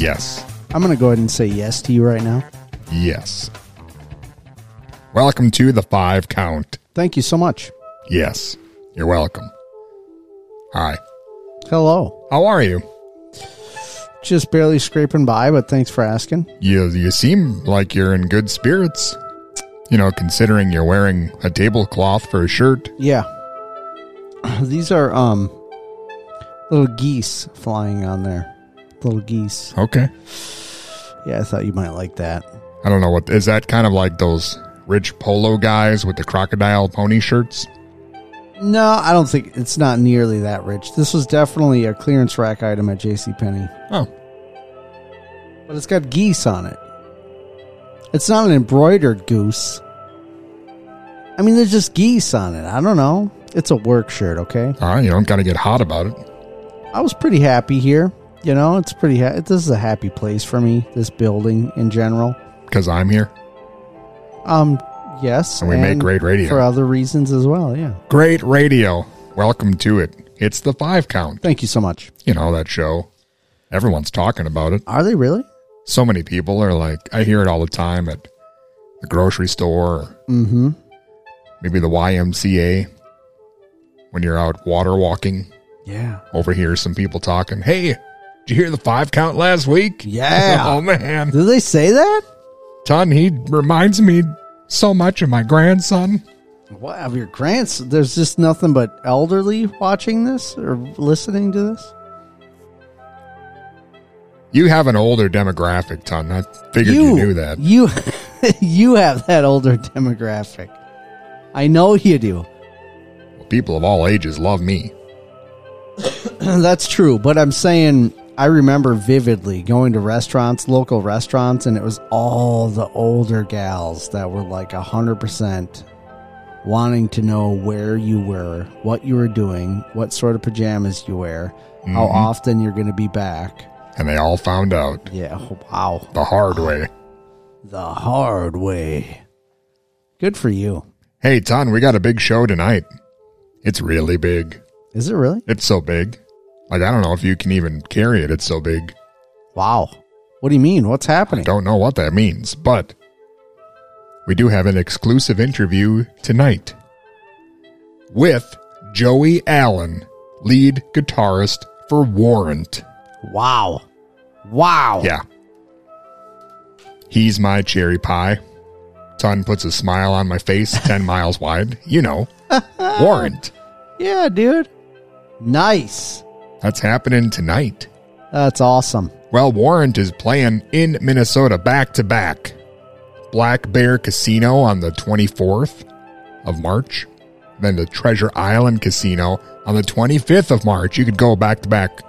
Yes. I'm going to go ahead and say yes to you right now. Yes. Welcome to the five count. Thank you so much. Yes. You're welcome. Hi. Hello. How are you? Just barely scraping by, but thanks for asking. You you seem like you're in good spirits. You know, considering you're wearing a tablecloth for a shirt. Yeah. These are um little geese flying on there. Little geese. Okay. Yeah, I thought you might like that. I don't know what is that kind of like those rich polo guys with the crocodile pony shirts? No, I don't think it's not nearly that rich. This was definitely a clearance rack item at JCPenney. Oh. But it's got geese on it. It's not an embroidered goose. I mean, there's just geese on it. I don't know. It's a work shirt, okay? All right, you don't got to get hot about it. I was pretty happy here. You know, it's pretty. Ha- this is a happy place for me. This building in general. Because I'm here. Um, yes, And we make great radio. for other reasons as well. Yeah. Great radio. Welcome to it. It's the five count. Thank you so much. You know, that show. Everyone's talking about it. Are they really? So many people are like, I hear it all the time at the grocery store, Mm-hmm. maybe the YMCA when you're out water walking. Yeah. Over here, some people talking. Hey, did you hear the five count last week? Yeah. oh, man. Did they say that? Ton, he reminds me so much of my grandson. What of your grants? There's just nothing but elderly watching this or listening to this. You have an older demographic, Ton. I figured you, knew that. You, you have that older demographic. I know you do. People of all ages love me. That's true, but I'm saying I remember vividly going to restaurants, local restaurants, and it was all the older gals that were like hundred percent wanting to know where you were, what you were doing, what sort of pajamas you wear, how Mhm. often you're going to be back. And they all found out Yeah, wow, the hard way. the hard way. Good for you. Hey, Ton, we got a big show tonight. It's really big. Is it really? It's so big. Like, I don't know if you can even carry it. It's so big. Wow. What do you mean? What's happening? Don't know what that means, but we do have an exclusive interview tonight with Joey Allen, lead guitarist for Warrant. Wow. Wow. Yeah. He's my cherry pie. Ton puts a smile on my face 10 miles wide. You know, Warrant. Yeah, dude. Nice. That's happening tonight. That's awesome. Well, Warrant is playing in Minnesota back to back. Black Bear Casino on the 24th of March. Then the Treasure Island Casino on the 25th of March. You could go back to back.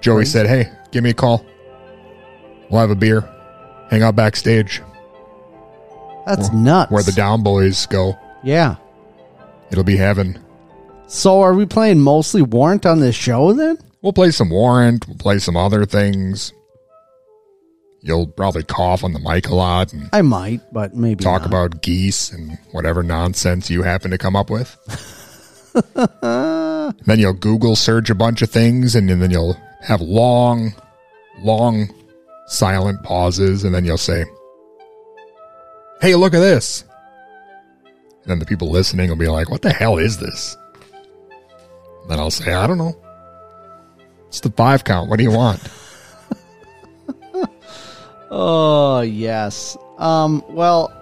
Joey said, Hey, give me a call. We'll have a beer. Hang out backstage That's Where- nuts. where the Down Boys go. Yeah. It'll be heaven. So are we playing mostly Warrant on this show then? We'll play some Warrant. We'll play some other things. You'll probably cough on the mic a lot and I might, but maybe talk not. about geese and whatever nonsense you happen to come up with. then you'll Google search a bunch of things and then you'll have long, long silent pauses and then you'll say, Hey, look at this. And then the people listening will be like, What the hell is this? Then I'll say, I don't know. It's the five count. What do you want? Oh yes. Um. Well,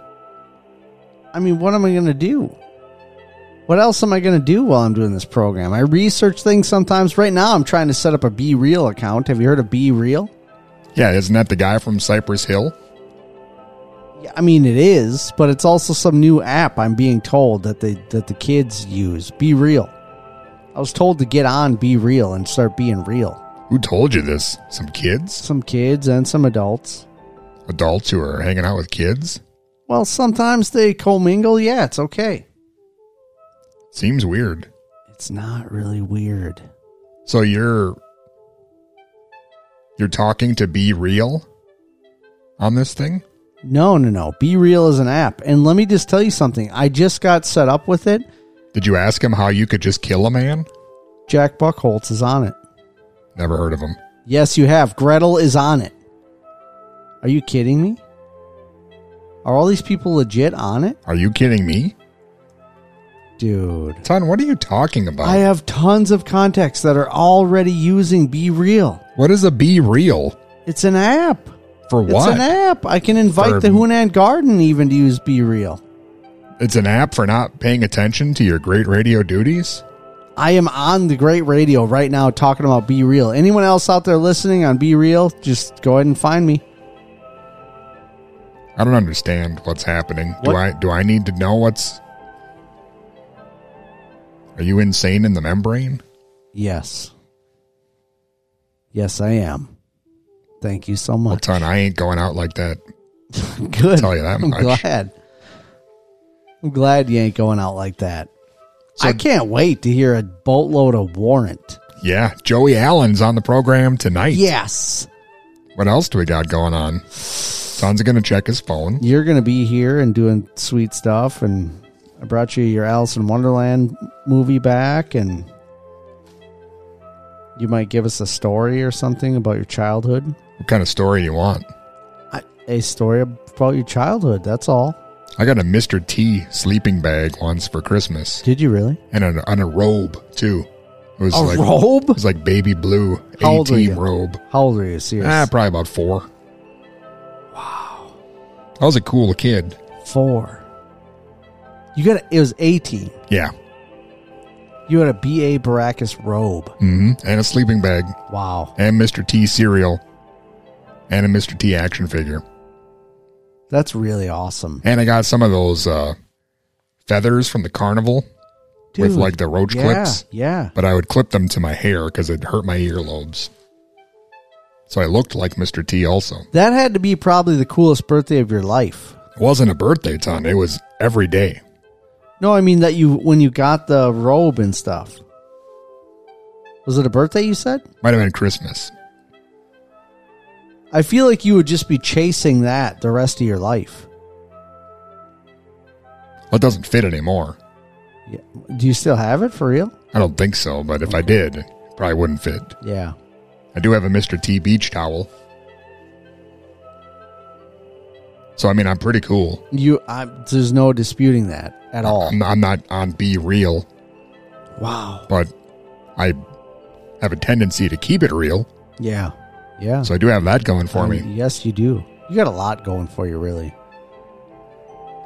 I mean, what am I going to do? What else am I going to do while I'm doing this program? I research things sometimes. Right now, I'm trying to set up a BeReal account. Have you heard of BeReal? Yeah, isn't that the guy from Cypress Hill? Yeah, I mean it is, but it's also some new app. I'm being told that they that the kids use. BeReal. I was told to get on BeReal and start being real. Who told you this? Some kids? Some kids and some adults. Adults who are hanging out with kids? Well, sometimes they commingle. Yeah, it's okay. Seems weird. It's not really weird. So you're you're talking to be real on this thing? No, no, no. BeReal is an app. And let me just tell you something. I just got set up with it. Did you ask him how you could just kill a man? Jack Buckholtz is on it. Never heard of him. Yes, you have. Gretel is on it. Are you kidding me? Are all these people legit on it? Are you kidding me? Dude. Ton, what are you talking about? I have tons of contacts that are already using BeReal. what is a be real? It's an app. For It's what? an app. I can invite For- the Hunan Garden even to use BeReal. It's an app for not paying attention to your great radio duties? I am on the great radio right now talking about BeReal. Anyone else out there listening on BeReal, just go ahead and find me. I don't understand what's happening. Do I do I need to know what's Are you insane in the membrane? Yes. Yes, I am. Thank you so Well, much. ton, I ain't going out like that. Good. tell you that I'm much. glad. I'm glad you ain't going out like that. So- I can't wait to hear a boatload of warrant. Yeah, Joey Allen's on the program tonight. Yes. What else do we got going on? Son's gonna check his phone. You're going to be here and doing sweet stuff. And I brought you your Alice in Wonderland movie back. And you might give us a story or something about your childhood. What kind of story you want? A story about your childhood. That's all. I got a Mr. T sleeping bag once for Christmas, Did you really? and a, and a robe too. It was A like robe? it was like baby blue A team robe. How old are you? Serious? Ah, probably about four. Wow, I was a cool kid. Four. You got a, it was 18. Yeah, You had a B.A. Baracus robe. Mm-hmm. and a sleeping bag, Wow. and Mr. T cereal, and a Mr. T action figure, That's really awesome. and I got some of those uh, feathers from the carnival with like the roach yeah, clips. Yeah. but I would clip them to my hair because it hurt my earlobes. So I looked like Mr. T also. That had to be probably the coolest birthday of your life. It wasn't a birthday ton, it was every day. No, I mean that you when you got the robe and stuff. Was it a birthday you said? Might have been Christmas. I feel like you would just be chasing that the rest of your life. Well, it doesn't fit anymore. Yeah. Do you still have it for real? I don't think so, but if I did, it probably wouldn't fit. Yeah. I do have a Mr. T beach towel. So, I mean, I'm pretty cool. You I, there's no disputing that at all. I'm, I'm not on BeReal, Wow. but I have a tendency to keep it real. Yeah. Yeah. So I do have that going for Um, me. Yes, you do. You got a lot going for you, really.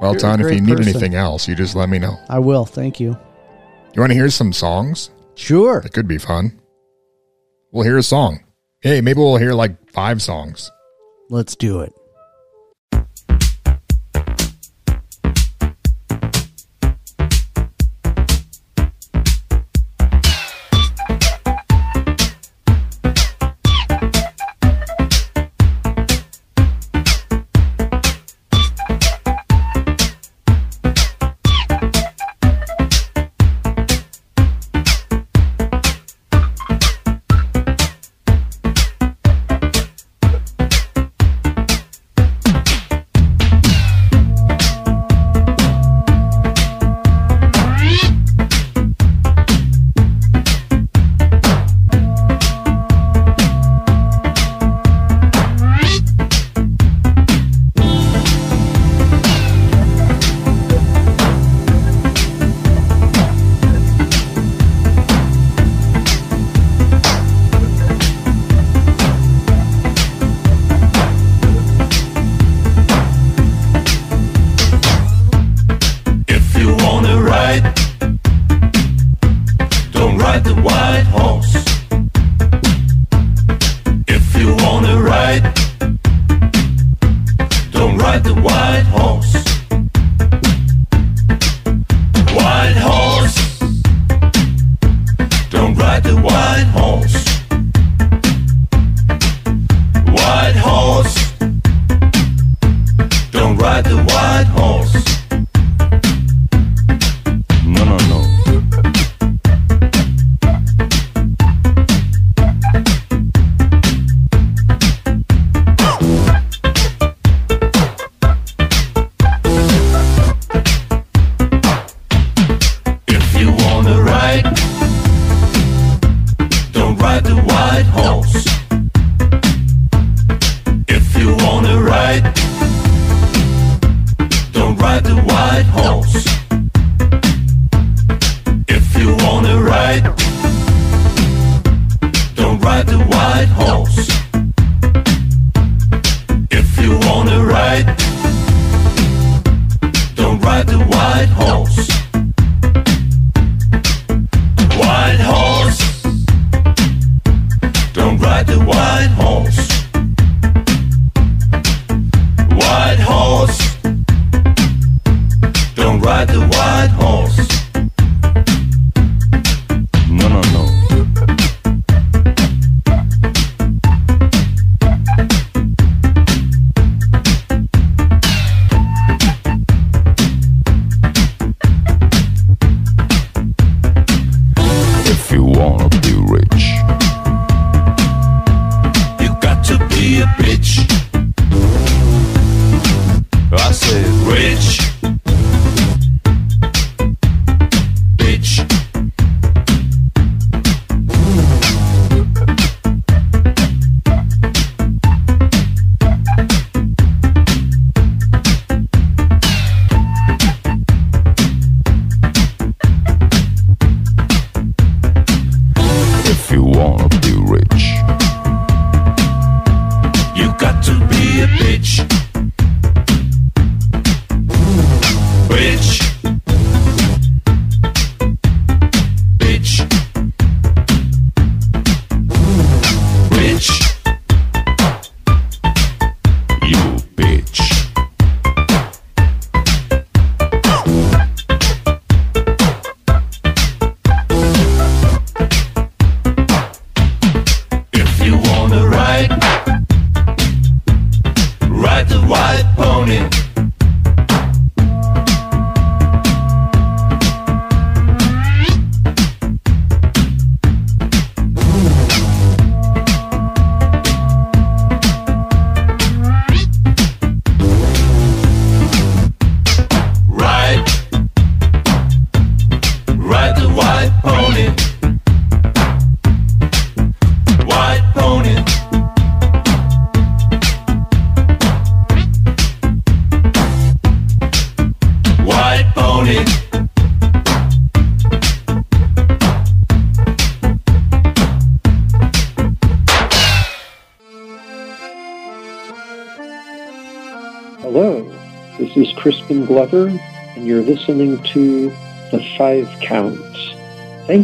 Well, you're Ton, if you need person. anything else, you just let me know. I will. Thank you. You want to hear some songs? Sure. It could be fun. We'll hear a song. Hey, maybe we'll hear like five songs. Let's do it.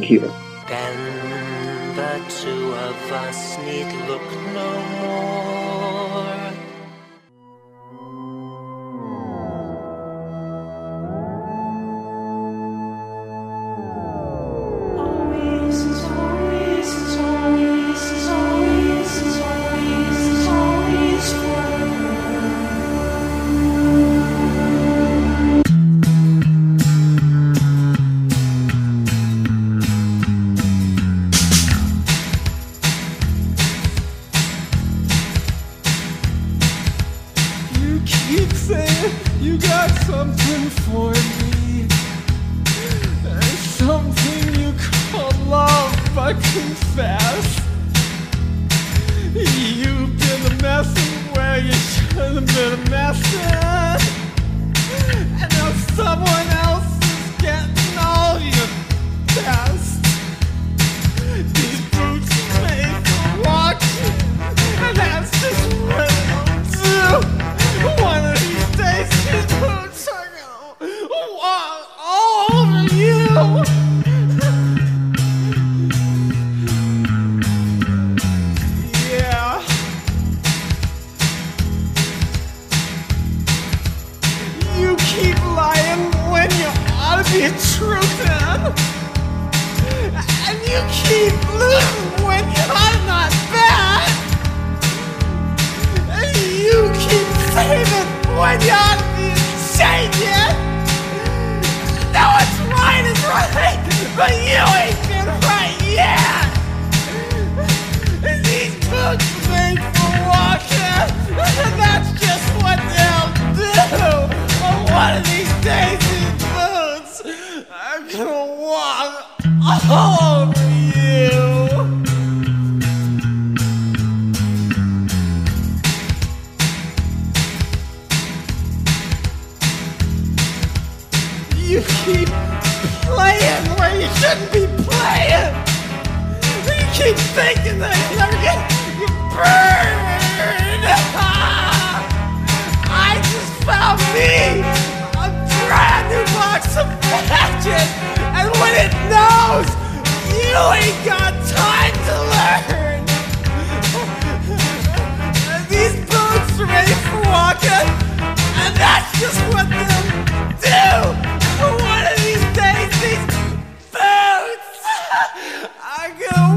Here. saying you got something for me. and something you call love, I confess. You've been a mess where you shouldn't have been a mess. And now someone else is getting all your best. These boots make for walking, and that's just leaving when you're shaking. No one's right is right, but you ain't been right yet. And these books made for walking, and that's just what they'll do. But one of these days, these boots, I'm gonna walk all shouldn't be playing. You keep thinking that you never get you burn. I just found me a brand new box of matches, and when it knows you ain't got time to learn. These boots are ready for walking, and that's just what they'll do.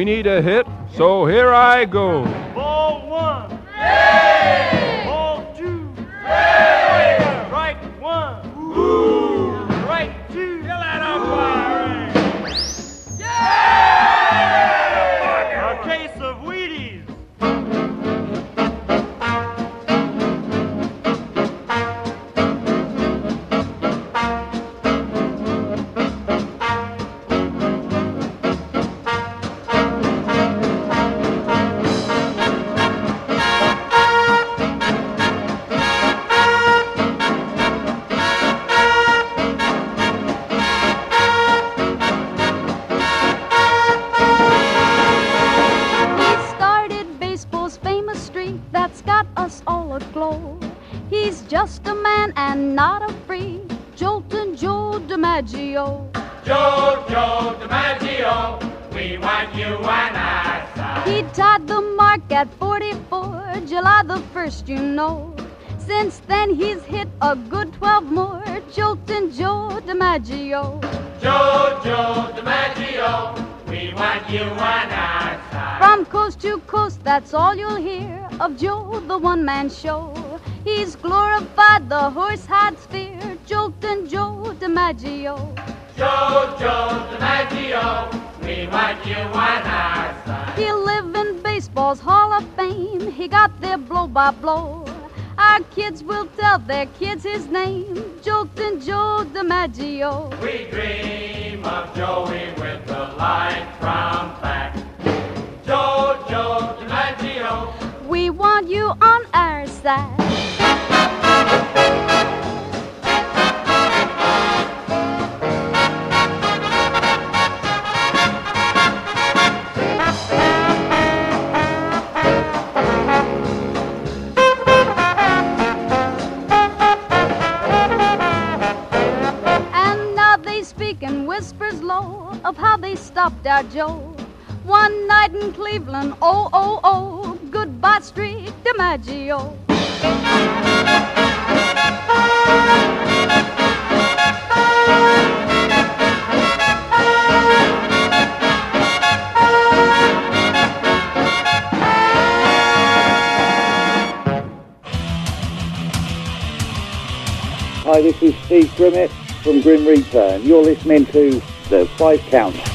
We need a hit. Grim Reaper, and you're listening to The Five Count.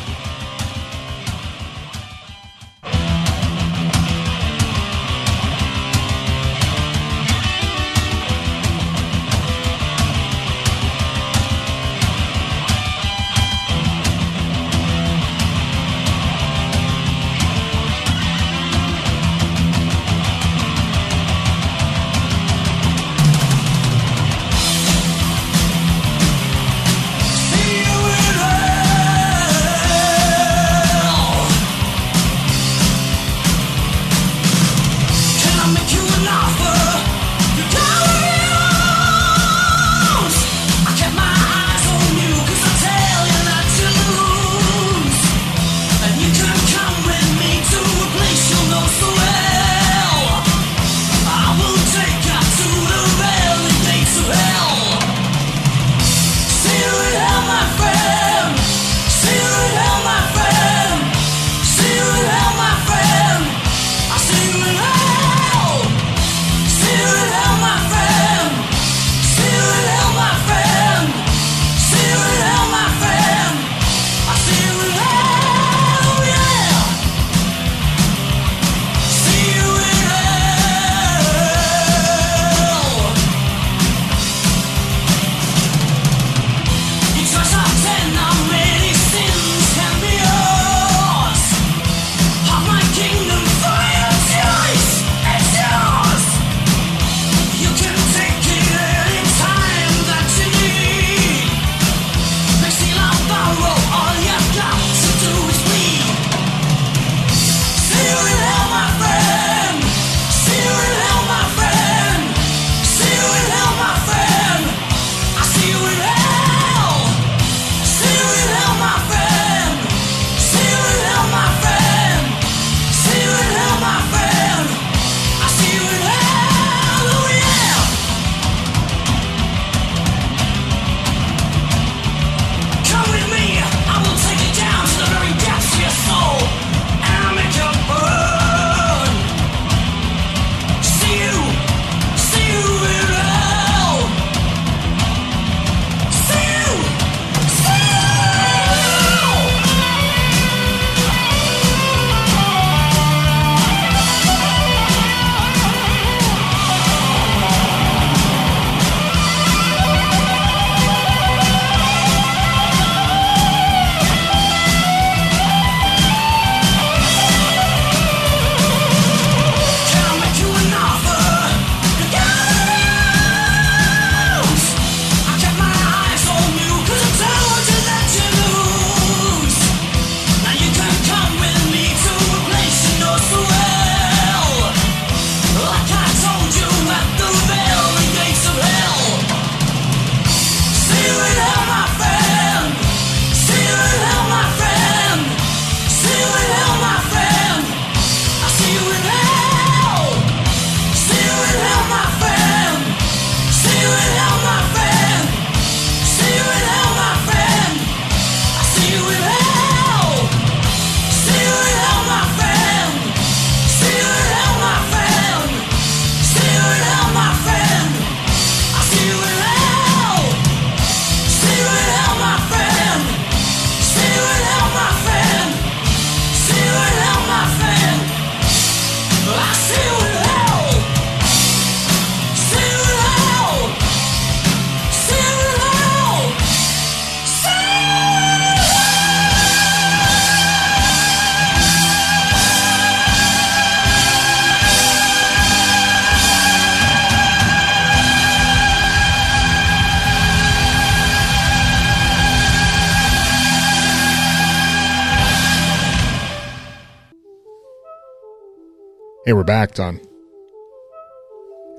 Hey, we're back, Ton.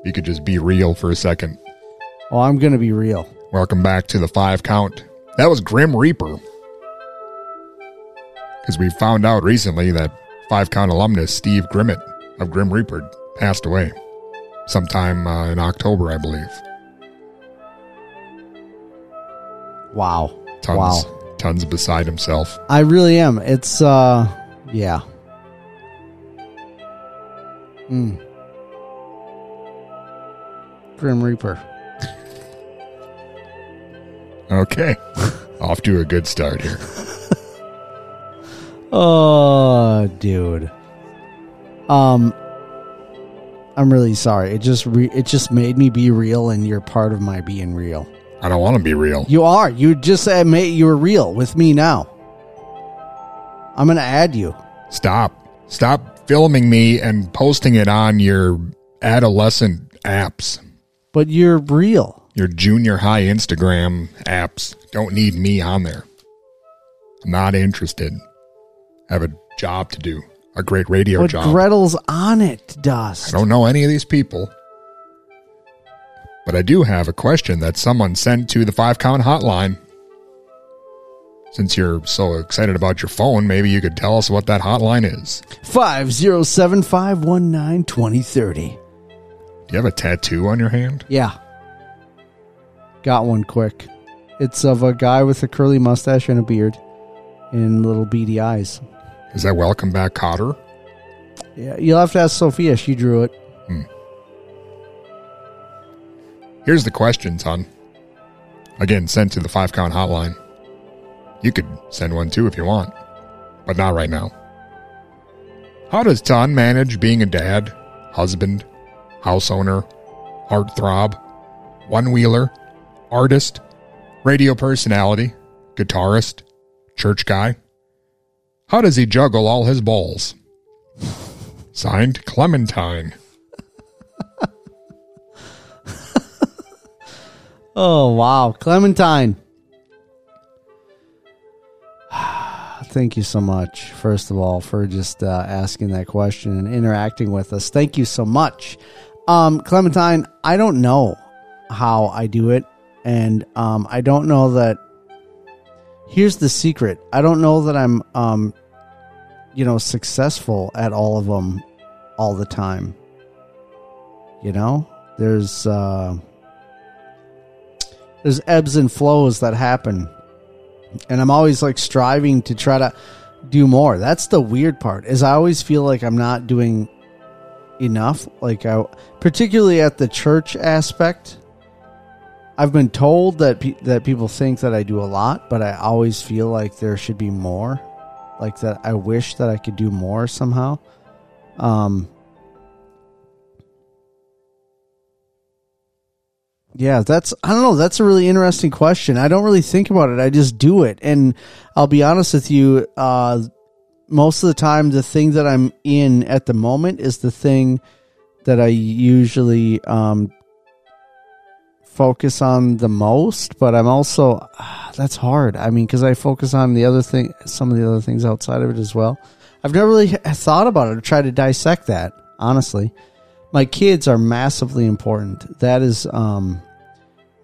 You could just be real for a second. Oh, I'm gonna be real. Welcome back to the five count. That was Grim Reaper. Because we found out recently that five count alumnus Steve Grimmett of Grim Reaper passed away sometime uh, in October, I believe. Wow. Tons, Wow. tons beside himself. I really am. It's uh yeah. Mm. Grim Reaper. Okay, off to a good start here. Oh, dude. Um I'm really sorry. It just re- it just made me be real and you're part of my being real. I don't want to be real. You are. You just said mate you were real with me now. I'm going to add you. Stop. Stop filming me and posting it on your adolescent apps. But you're real. Your junior high Instagram apps don't need me on there. I'm not interested. I have a job to do, a great radio But job. Gretel's on it, Dust. I don't know any of these people. But I do have a question that someone sent to the five count hotline. Since you're so excited about your phone, maybe you could tell us what that hotline is. Five zero seven five one nine twenty thirty. Do you have a tattoo on your hand? Yeah. Got one quick. It's of a guy with a curly mustache and a beard and little beady eyes. Is that Welcome Back Kotter? Yeah, you'll have to ask Sophia. She drew it. Hmm. Here's the question, son. Again, sent to the five count hotline. You could send one too if you want, but not right now. How does Ton manage being a dad, husband, house owner, heartthrob, one wheeler, artist, radio personality, guitarist, church guy? How does he juggle all his balls? Signed Clementine. Oh, wow. Clementine. Thank you so much, first of all, for just uh, asking that question and interacting with us. Thank you so much. Um, Clementine, I don't know how I do it. And um, I don't know that. Here's the secret I don't know that I'm, um, you know, successful at all of them all the time. You know, there's. Uh, there's ebbs and flows that happen and i'm always like striving to try to do more. That's the weird part is i always feel like i'm not doing enough. Like i particularly at the church aspect i've been told that pe- that people think that i do a lot but i always feel like there should be more. Like that i wish that i could do more somehow. Um Yeah, that's I don't know, that's a really interesting question. I don't really think about it. I just do it. And I'll be honest with you, uh most of the time the thing that I'm in at the moment is the thing that I usually um focus on the most, but I'm also ah, that's hard. I mean, cuz I focus on the other thing some of the other things outside of it as well. I've never really thought about it or tried to dissect that, honestly my kids are massively important. That is um,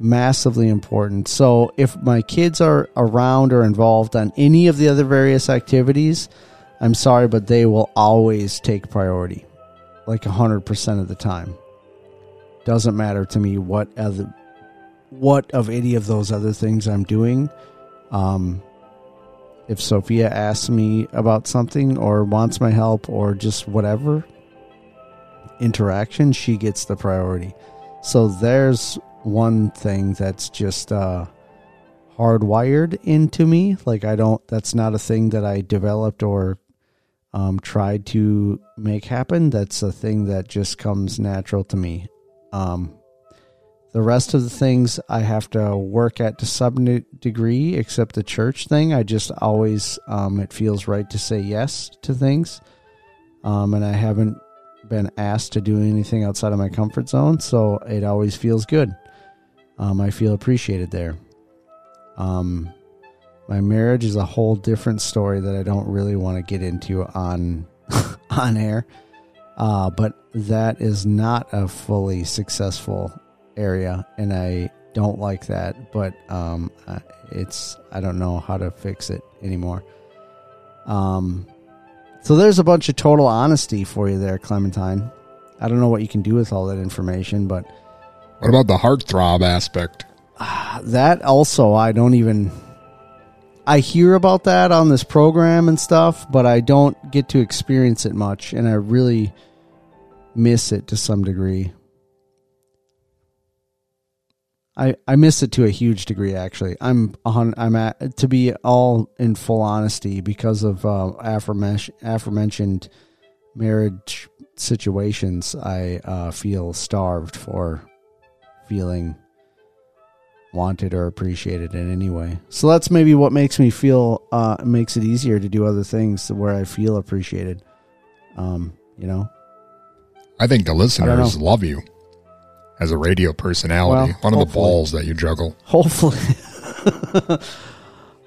massively important. So if my kids are around or involved on any of the other various activities, I'm sorry, but they will always take priority, like hundred percent of the time. Doesn't matter to me what other, what of any of those other things I'm doing. Um, if Sophia asks me about something or wants my help or just whatever, interaction, she gets the priority. So there's one thing that's just uh, hardwired into me. Like I don't. That's not a thing that I developed or um, tried to make happen. That's a thing that just comes natural to me. Um, the rest of the things I have to work at to some degree, except the church thing. I just always um, it feels right to say yes to things, um, and I haven't been asked to do anything outside of my comfort zone, so it always feels good. Um, I feel appreciated there. Um, my marriage is a whole different story that I don't really want to get into on on air. Uh, but that is not a fully successful area, and I don't like that. But um, it's I don't know how to fix it anymore. Um, so there's a bunch of total honesty for you there, Clementine. I don't know what you can do with all that information, but What about the heartthrob aspect? that also I don't even I hear about that on this program and stuff, but I don't get to experience it much and I really miss it to some degree. I I miss it to a huge degree actually. I'm hun- I'm at to be all in full honesty because of uh, aforementioned aforementioned marriage situations. I uh, feel starved for feeling wanted or appreciated in any way. So that's maybe what makes me feel uh makes it easier to do other things where I feel appreciated. Um, you know. I think the listeners love you as a radio personality. Well, One of the balls that you juggle. Hopefully.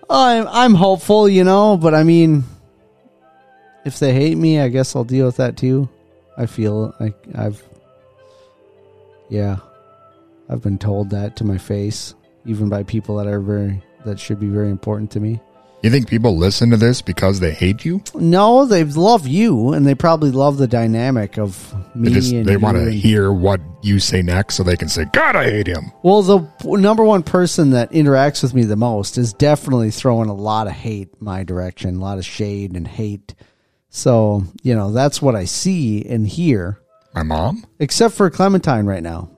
I'm I'm hopeful, you know, but I mean if they hate me, I guess I'll deal with that too. I feel like I've yeah. I've been told that to my face, even by people that are very that should be very important to me. You think people listen to this because they hate you? No, they love you, and they probably love the dynamic of me. They just they want to hear what you say next, so they can say, "God, I hate him." Well, the number one person that interacts with me the most is definitely throwing a lot of hate my direction, a lot of shade and hate. So you know that's what I see and hear. My mom, except for Clementine right now.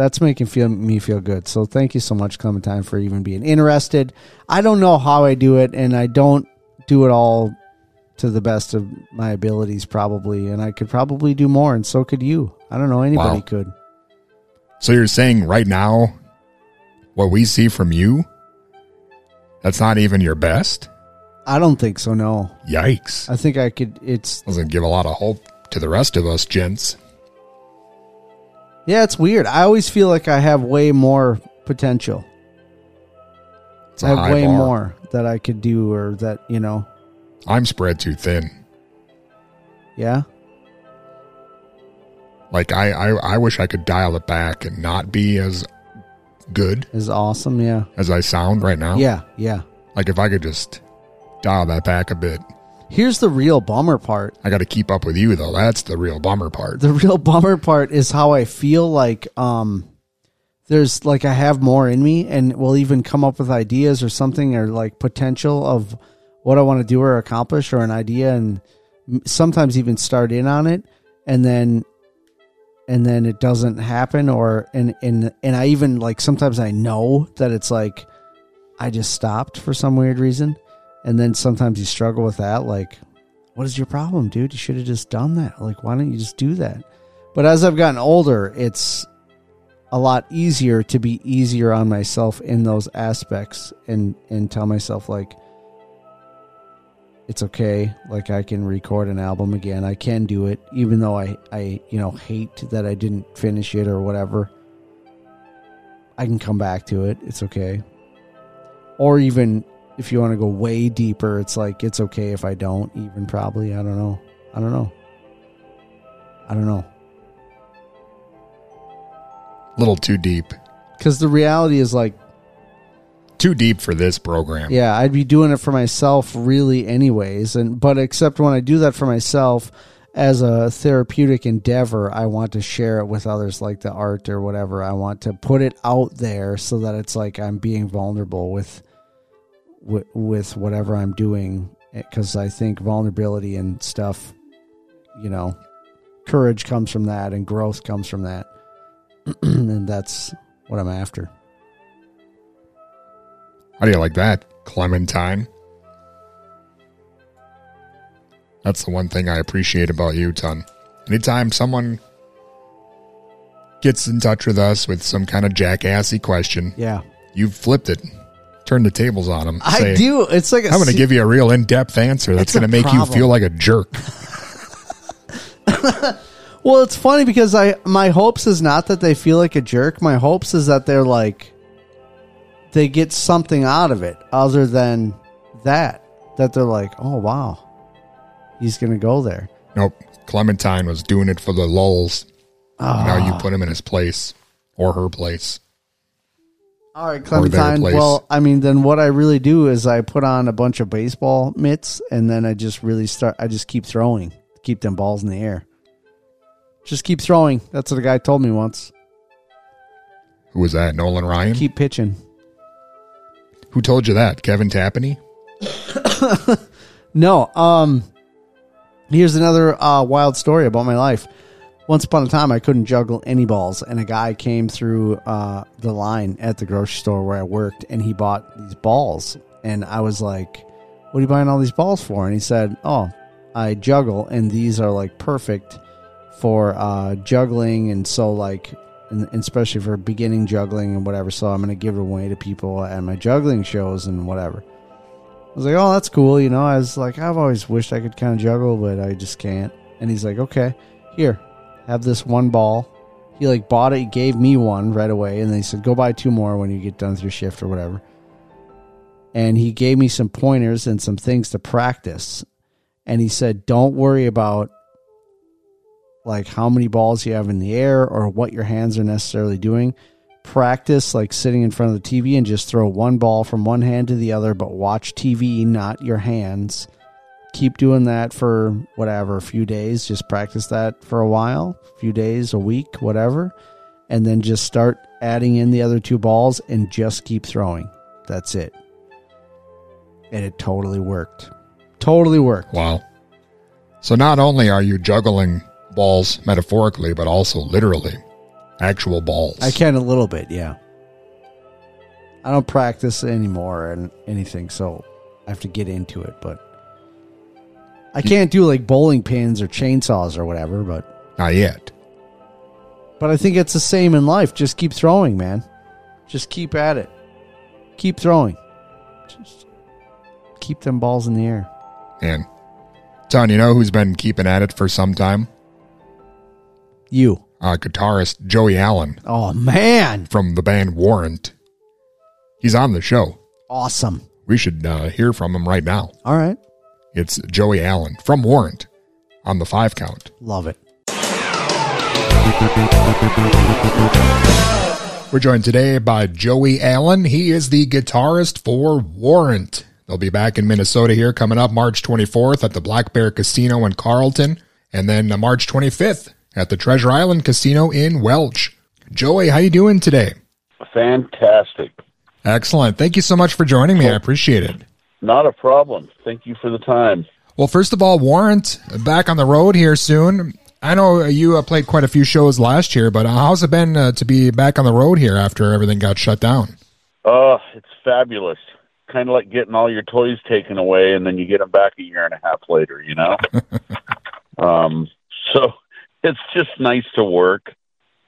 That's making feel me feel good. So thank you so much, Clementine, for even being interested. I don't know how I do it, and I don't do it all to the best of my abilities, probably. And I could probably do more, and so could you. I don't know. Anybody Wow. could. So you're saying right now, what we see from you, that's not even your best? I don't think so. No. Yikes! I think I could. It's Doesn't give a lot of hope to the rest of us, gents. Yeah. It's weird. I always feel like I have way more potential. It's I have way bar. more that I could do, or that you know. I'm spread too thin. Yeah. Like I, I, I wish I could dial it back and not be as good Is awesome. Yeah. as I sound right now. Yeah. Yeah. Like if I could just dial that back a bit. Here's the real bummer part. I got to keep up with you though. That's the real bummer part. The real bummer part is how I feel like um there's like I have more in me and will even come up with ideas or something or like potential of what I want to do or accomplish or an idea and sometimes even start in on it and then and then it doesn't happen or and and and I even like sometimes I know that it's like I just stopped for some weird reason and then sometimes you struggle with that like what is your problem, dude? You should have just done that. Like, why don't you just do that? But as I've gotten older, it's a lot easier to be easier on myself in those aspects and and tell myself like it's okay like i can record an album again i can do it even though i i you know hate that i didn't finish it or whatever i can come back to it it's okay or even if you want to go way deeper it's like it's okay if i don't even probably i don't know i don't know i don't know little too deep. because the reality is like Too deep for this program. yeah i'd be doing it for myself really anyways and but except when i do that for myself as a therapeutic endeavor i want to share it with others like the art or whatever i want to put it out there so that it's like i'm being vulnerable with with, with whatever i'm doing eh, because i think vulnerability and stuff you know courage comes from that and growth comes from that and that's what i'm after How do you like that, Clementine? That's the one thing I appreciate about you, Ton. Anytime someone gets in touch with us with some kind of jackassy question, yeah you've flipped it. Turn the tables on them. I do. It's like a I'm going to se- give you a real in-depth answer that's going to make you feel like a jerk. Well, it's funny because I my hopes is not that they feel like a jerk. My hopes is that they're like they get something out of it other than that. That they're like, "Oh wow. He's going to go there." Nope. Clementine was doing it for the lulls. Ah. Now you put him in his place or her place. All right, Clementine. Well, I mean, then what I really do is I put on a bunch of baseball mitts, and then I just really start. I just keep throwing, keep them balls in the air. Just keep throwing. That's what a guy told me once. Who was that? Nolan Ryan? Keep pitching. Who told you that? Kevin Tapani? No. Um. Here's another uh, wild story about my life. Once upon a time, I couldn't juggle any balls, and a guy came through uh, the line at the grocery store where I worked, and he bought these balls, and I was like, "What are you buying all these balls for?" And he said, "Oh, I juggle, and these are like perfect for uh, juggling, and so like." And especially for beginning juggling and whatever, so I'm going to give it away to people at my juggling shows and whatever. I was like, oh, that's cool. You know, I was like, I've always wished I could kind of juggle, but I just can't. And he's like, okay, here, have this one ball. He like bought it, he gave me one right away, and then he said, go buy two more when you get done with your shift or whatever. And he gave me some pointers and some things to practice. And he said, don't worry about like how many balls you have in the air or what your hands are necessarily doing practice like sitting in front of the TV and just throw one ball from one hand to the other, but watch TV, not your hands. Keep doing that for whatever, a few days. Just practice that for a while, a few days, a week, whatever. And then just start adding in the other two balls and just keep throwing. That's it. And it totally worked. Totally worked. Wow. So not only are you juggling balls metaphorically, but also literally actual balls. I can a little bit, yeah. I don't practice anymore and anything, so I have to get into it. But I can't do like bowling pins or chainsaws or whatever. But Not yet. but I think it's the same in life. Just keep throwing, man. Just keep at it. Keep throwing. Just keep them balls in the air. And Ton, you know who's been keeping at it for some time? You. Uh, guitarist Joey Allen Oh man, from the band Warrant. He's on the show. awesome. We should uh, hear from him right now. All right, It's Joey Allen from Warrant on the five count. love it. We're joined today by Joey Allen. He is the guitarist for Warrant. They'll be back in Minnesota here coming up March 24th at the Black Bear Casino in Carlton, and then uh, March 25th at the Treasure Island Casino in Welch. Joey, how you doing today? Fantastic. Excellent. Thank you so much for joining me. I appreciate it. Not a problem. Thank you for the time. Well, first of all, Warrant back on the road here soon. I know you uh, played quite a few shows last year, but uh, how's it been uh, to be back on the road here after everything got shut down? Oh, it's fabulous. Kind of like getting all your toys taken away and then you get them back a year and a half later, you know? um, so it's just nice to work.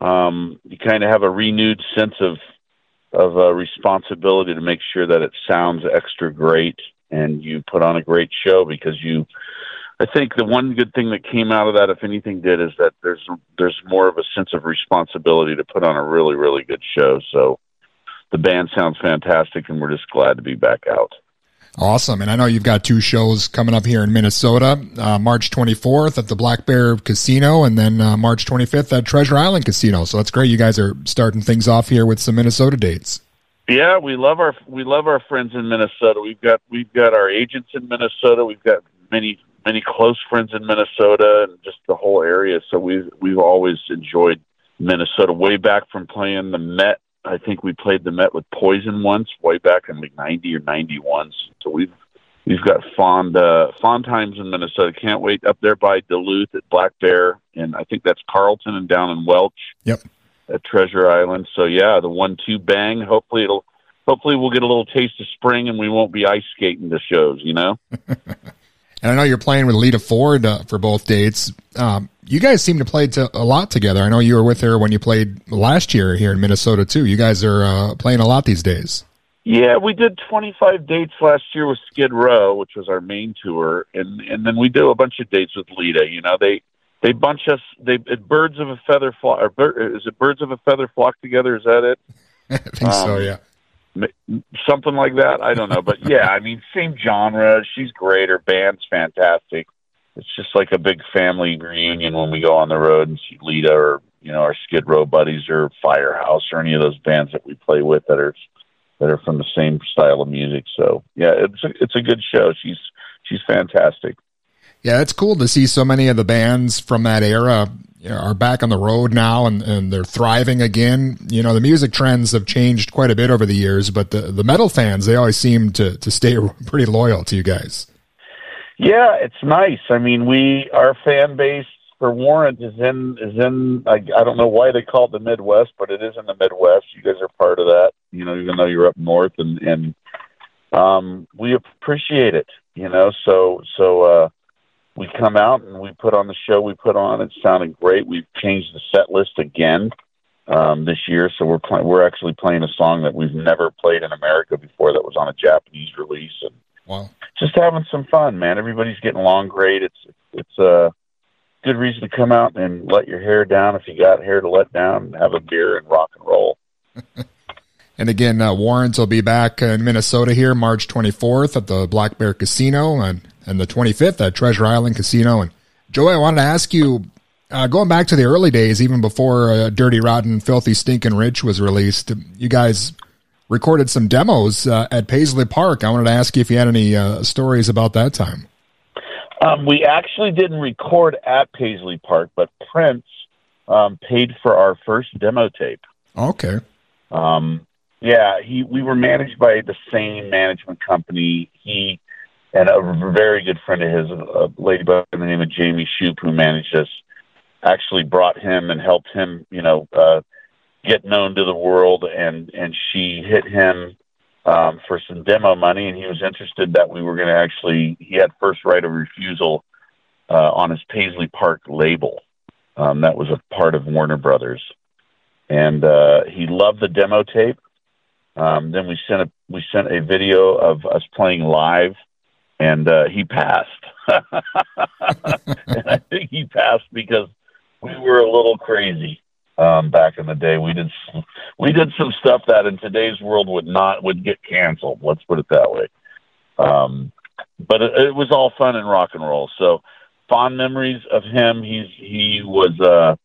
Um, you kind of have a renewed sense of of uh, responsibility to make sure that it sounds extra great and you put on a great show because you I think the one good thing that came out of that, if anything did, is that there's there's more of a sense of responsibility to put on a really really good show. So the band sounds fantastic, and we're just glad to be back out. Awesome. And I know you've got two shows coming up here in Minnesota, uh, March 24th at the Black Bear Casino and then uh, March 25th at Treasure Island Casino. So that's great. You guys are starting things off here with some Minnesota dates. Yeah, we love our we love our friends in Minnesota. We've got we've got our agents in Minnesota. We've got many many close friends in Minnesota and just the whole area. So we've we've always enjoyed Minnesota. Way back from playing the Met, I think we played the Met with Poison once, way back in like ninety or ninety one. So we've we've got fond uh, fond times in Minnesota. Can't wait up there by Duluth at Black Bear, and I think that's Carlton and down in Welch Yep. at Treasure Island. So yeah, the one two bang. Hopefully it'll hopefully we'll get a little taste of spring and we won't be ice skating the shows, you know? And I know you're playing with Lita Ford uh, for both dates. Um, you guys seem to play to, a lot together. I know you were with her when you played last year here in Minnesota too. You guys are uh, playing a lot these days. Yeah, we did 25 dates last year with Skid Row, which was our main tour, and and then we do a bunch of dates with Lita. You know, they they bunch us. They birds of a feather flock. Or bir, is it birds of a feather flock together? Is that it? I think so, Um, yeah. Something like that. I don't know, but yeah, I mean, same genre. She's great. Her band's fantastic. it's just like a big family reunion when we go on the road and see Lita or you know our Skid Row buddies or Firehouse or any of those bands that we play with that are that are from the same style of music. So yeah, it's a, it's a good show. She's she's fantastic. Yeah, it's cool to see so many of the bands from that era are back on the road now and, and they're thriving again. You know, the music trends have changed quite a bit over the years, but the, the metal fans, they always seem to, to stay pretty loyal to you guys. Yeah, it's nice. I mean, we our fan base for Warrant is in is in. I, I don't know why they call it the Midwest, but it is in the Midwest. You guys are part of that. You know, even though you're up north, and and um, we appreciate it. You know, so so uh, we come out and we put on the show we put on. It sounded great. We've changed the set list again um, this year, so we're playing. We're actually playing a song that we've never played in America before. That was on a Japanese release, and wow, just having some fun, man. Everybody's getting along great. It's it's a good reason to come out and let your hair down if you got hair to let down, and have a beer and rock and roll. And again, uh, Warrants will be back in Minnesota here March 24th at the Black Bear Casino and, and the 25th at Treasure Island Casino. And Joey, I wanted to ask you, uh, going back to the early days, even before uh, Dirty Rotten Filthy Stinkin' Rich was released, you guys recorded some demos uh, at Paisley Park. I wanted to ask you if you had any uh, stories about that time. Um, we actually didn't record at Paisley Park, but Prince um, paid for our first demo tape. Okay. Um, yeah, he we were managed by the same management company. He and a very good friend of his, a lady by the name of Jamie Shoop, who managed us, actually brought him and helped him, you know, uh, get known to the world. And and she hit him um, for some demo money, and he was interested that we were going to actually. He had first right of refusal uh, on his Paisley Park label. Um, that was a part of Warner Brothers, and uh, he loved the demo tape. Um, then we sent a we sent a video of us playing live, and uh, he passed. and I think he passed because we were a little crazy um, back in the day. We did we did some stuff that in today's world would not would get canceled. Let's put it that way. Um, but it, it was all fun and rock and roll. So fond memories of him. He's he was uh,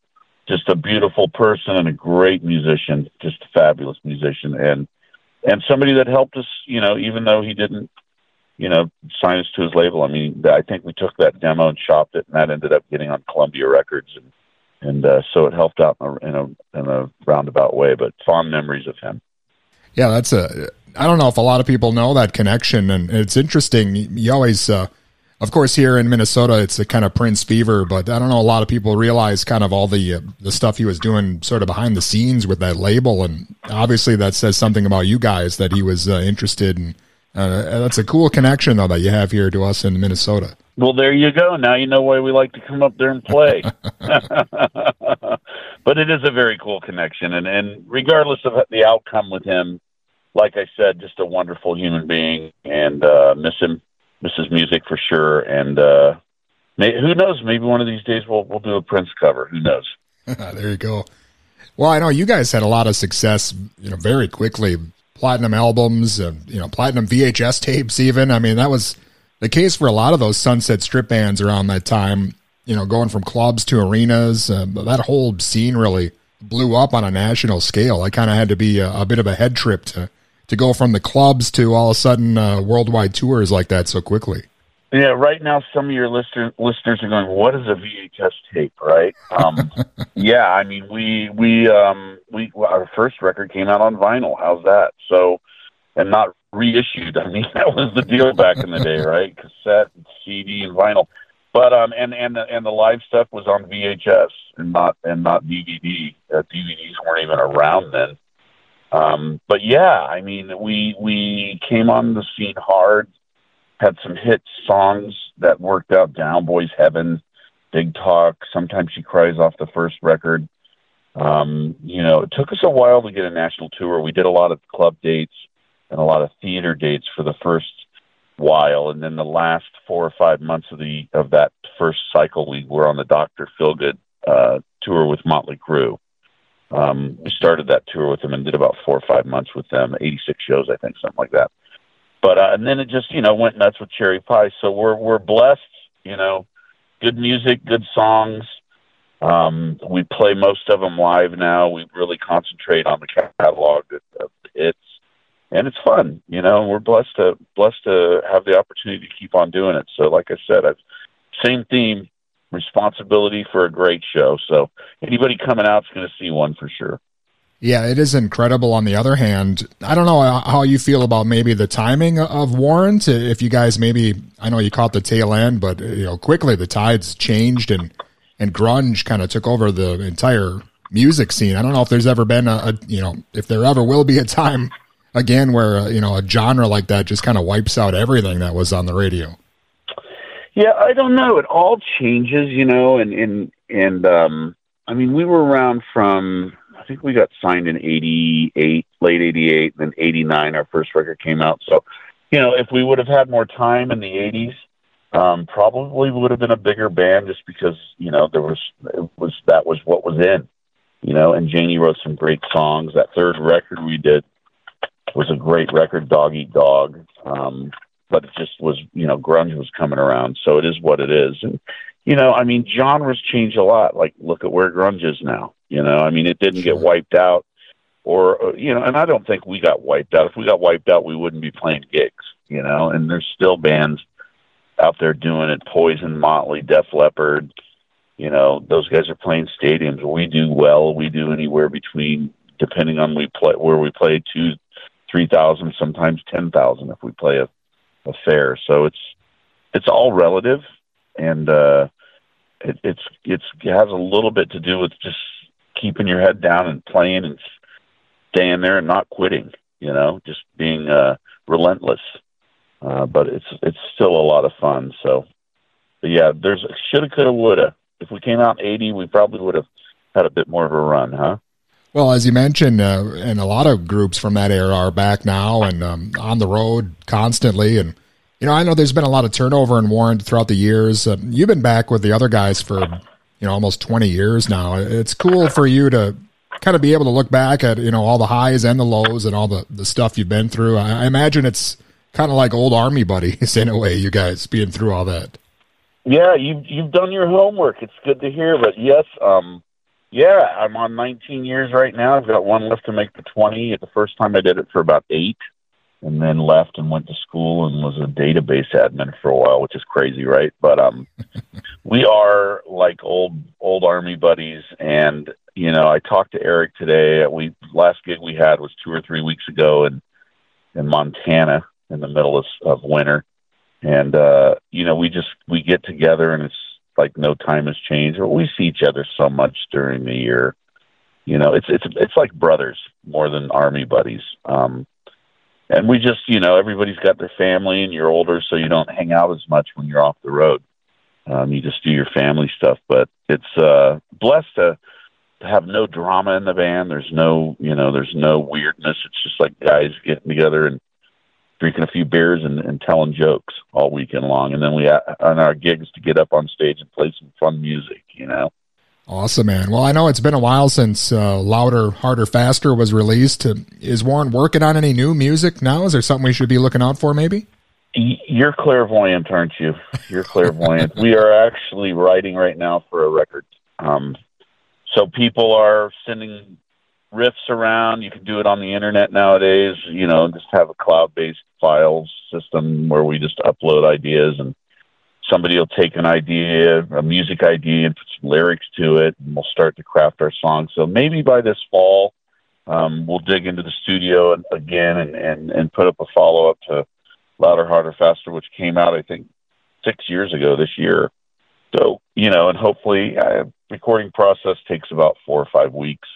just a beautiful person and a great musician, just a fabulous musician, and and somebody that helped us. You know, even though he didn't, you know, sign us to his label. I mean, I think we took that demo and shopped it, and that ended up getting on Columbia Records, and and uh, so it helped out in a, in a in a roundabout way. But fond memories of him. Yeah, that's a. I don't know if a lot of people know that connection, and it's interesting. You always, uh, of course, here in Minnesota, it's a kind of Prince fever, but I don't know. A lot of people realize kind of all the uh, the stuff he was doing, sort of behind the scenes with that label, and obviously that says something about you guys that he was uh, interested in. Uh, that's a cool connection though that you have here to us in Minnesota. Well, there you go. Now you know why we like to come up there and play. but it is a very cool connection, and and regardless of the outcome with him, like I said, just a wonderful human being, and uh, miss him, miss his music for sure. And uh, may, who knows? Maybe one of these days we'll we'll do a Prince cover. Who knows? there you go. Well, I know you guys had a lot of success, you know, very quickly. Platinum albums, and you know, platinum VHS tapes, even. I mean, that was the case for a lot of those Sunset Strip bands around that time. You know, going from clubs to arenas, uh, that whole scene really blew up on a national scale. I kind of had to be a, a bit of a head trip to to go from the clubs to all of a sudden uh, worldwide tours like that so quickly. Yeah, right now some of your listener, listeners are going, "What is a VHS tape?" Right? Um, yeah, I mean, we we um, we our first record came out on vinyl. How's that? So, and not reissued. I mean, that was the deal back in the day, right? Cassette, and CD, and vinyl. But um, and and the, and the live stuff was on VHS and not and not DVD. Uh, DVDs weren't even around then. Um, but yeah, I mean, we we came on the scene hard had some hit songs that worked out. Down boys heaven big talk sometimes she cries off the first record. Um you know it took us a while to get a national tour. We did a lot of club dates and a lot of theater dates for the first while. And then the last four or five months of the of that first cycle we were on the Dr. Feelgood uh tour with motley crue. Um we started that tour with them and did about four or five months with them 86 shows i think something like that but uh, and then it just you know went nuts with cherry pie. So we're we're blessed, you know, good music, good songs. Um, we play most of them live now. We really concentrate on the catalog of hits, and it's fun. You know, we're blessed to blessed to have the opportunity to keep on doing it. So, like I said, I've same theme, responsibility for a great show. So, anybody coming out is going to see one for sure. Yeah, it is incredible. On the other hand, I don't know how you feel about maybe the timing of Warrant. If you guys maybe, I know you caught the tail end, but you know, quickly the tides changed and and grunge kind of took over the entire music scene. I don't know if there's ever been a, a you know, if there ever will be a time again where uh, you know a genre like that just kind of wipes out everything that was on the radio. Yeah, I don't know. It all changes, you know, and and and um I mean, we were around from think we got signed in 88, late 88, then 89 our first record came out. So, you know, if we would have had more time in the 80s, um probably would have been a bigger band just because, you know, there was it was that was what was in. You know, and Jani wrote some great songs. That third record we did was a great record, Dog Eat Dog. Um, but it just was, you know, grunge was coming around, so it is what it is. And you know, I mean, genres change a lot. Like, look at where grunge is now. You know, I mean, it didn't get wiped out, or uh, you know, and I don't think we got wiped out. If we got wiped out, we wouldn't be playing gigs. You know, and there's still bands out there doing it. Poison, Motley, Def Leppard. You know, those guys are playing stadiums. We do well. We do anywhere between, depending on we play where we play, two, three thousand, sometimes ten thousand if we play a, a fair. So it's it's all relative, and uh, it, it's it's it has a little bit to do with just keeping your head down and playing and staying there and not quitting. You know, just being uh, relentless. Uh, but it's it's still a lot of fun. So, but yeah, there's shoulda, coulda, woulda. If we came out '80, we probably would have had a bit more of a run, huh? Well, as you mentioned, uh, and a lot of groups from that era are back now and um, on the road constantly. And you know, I know there's been a lot of turnover in Warrant throughout the years. Uh, you've been back with the other guys for you know almost 20 years now. It's cool for you to kind of be able to look back at you know all the highs and the lows and all the the stuff you've been through. I, imagine it's kind of like old army buddies in a way. You guys being through all that. Yeah, you've you've done your homework. It's good to hear. But yes, um, yeah, I'm on 19 years right now. I've got one left to make the 20. The first time I did it for about eight, and then left and went to school and was a database admin for a while, which is crazy, right? But um, we are like old old army buddies, and you know, I talked to Erik today. We last gig we had was two or three weeks ago in in Montana in the middle of, of winter, and uh, you know, we just we get together and it's like no time has changed. Or we see each other so much during the year. You know, it's it's it's like brothers more than army buddies. Um, and we just, you know, everybody's got their family, and you're older, so you don't hang out as much when you're off the road. Um, you just do your family stuff. But it's uh, blessed to, to have no drama in the band. There's no, you know, there's no weirdness. It's just like guys getting together and drinking a few beers and, and telling jokes all weekend long. And then we on our gigs to get up on stage and play some fun music. You know. Awesome, man. Well, I know it's been a while since uh, Louder, Harder, Faster was released. Is Warrant working on any new music now? Is there something we should be looking out for, maybe? You're clairvoyant, aren't you? You're clairvoyant. we are actually writing right now for a record. Um, so people are sending riffs around. You can do it on the internet nowadays. You know, just have a cloud-based files system where we just upload ideas, and somebody will take an idea, a music idea, and put some lyrics to it, and we'll start to craft our song. So maybe by this fall, um, we'll dig into the studio again and, and, and put up a follow-up to Louder, Harder, Faster, which came out, I think, six years ago this year. So, you know, and hopefully, uh, recording process takes about four or five weeks.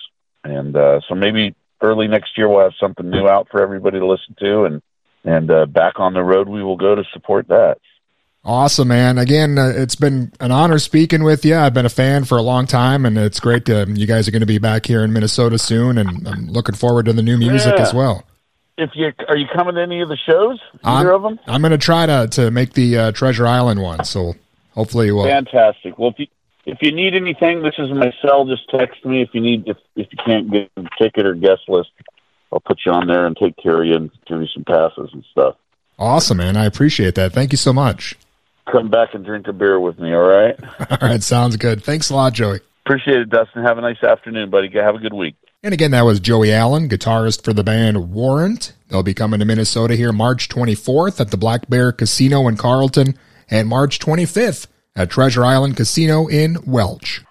And uh, so maybe early next year we'll have something new out for everybody to listen to. And, and uh, back on the road we will go to support that. Awesome, man. Again, uh, it's been an honor speaking with you. I've been a fan for a long time, and it's great to, you guys are going to be back here in Minnesota soon, and I'm looking forward to the new music Yeah. as well. If you are you coming to any of the shows? Either I'm, of them? I'm going to try to, to make the uh, Treasure Island one, so hopefully we'll. Fantastic. Well, if you if you need anything, this is my cell. Just text me if you need if if you can't get a ticket or guest list. I'll put you on there and take care of you and give you some passes and stuff. Awesome, man. I appreciate that. Thank you so much come back and drink a beer with me, all right? All right, sounds good. Thanks a lot, Joey. Appreciate it, Dustin. Have a nice afternoon, buddy. Have a good week. And again, that was Joey Allen, guitarist for the band Warrant. They'll be coming to Minnesota here March 24th at the Black Bear Casino in Carlton and March 25th at Treasure Island Casino in Welch.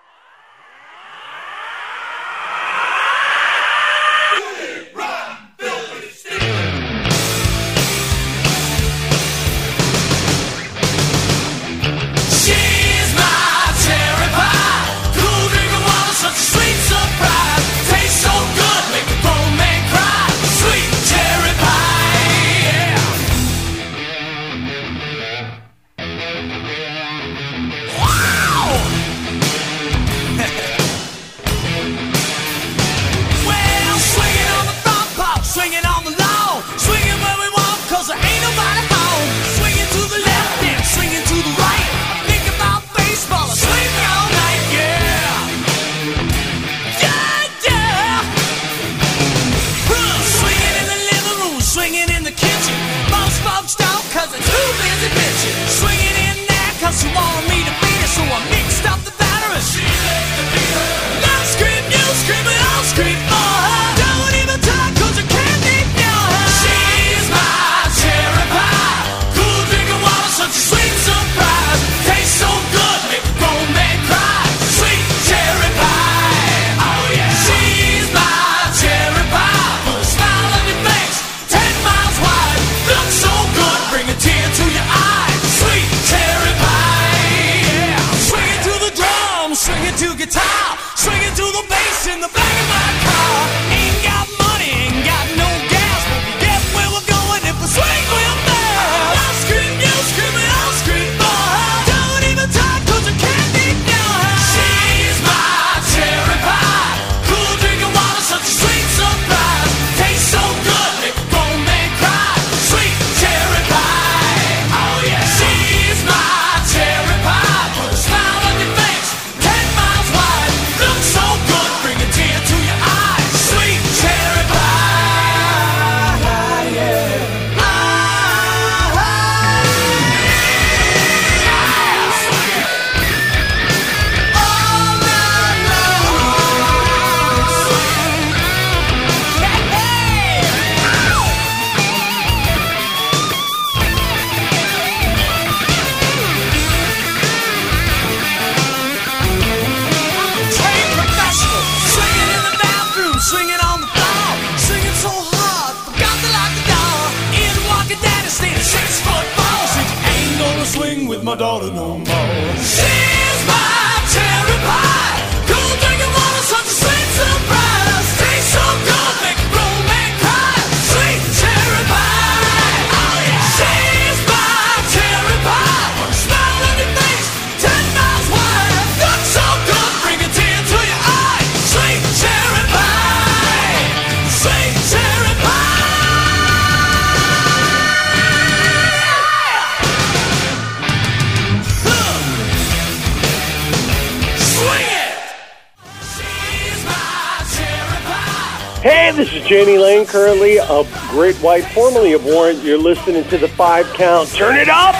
White, formerly of Warrant. You're listening to the five count. Turn it up!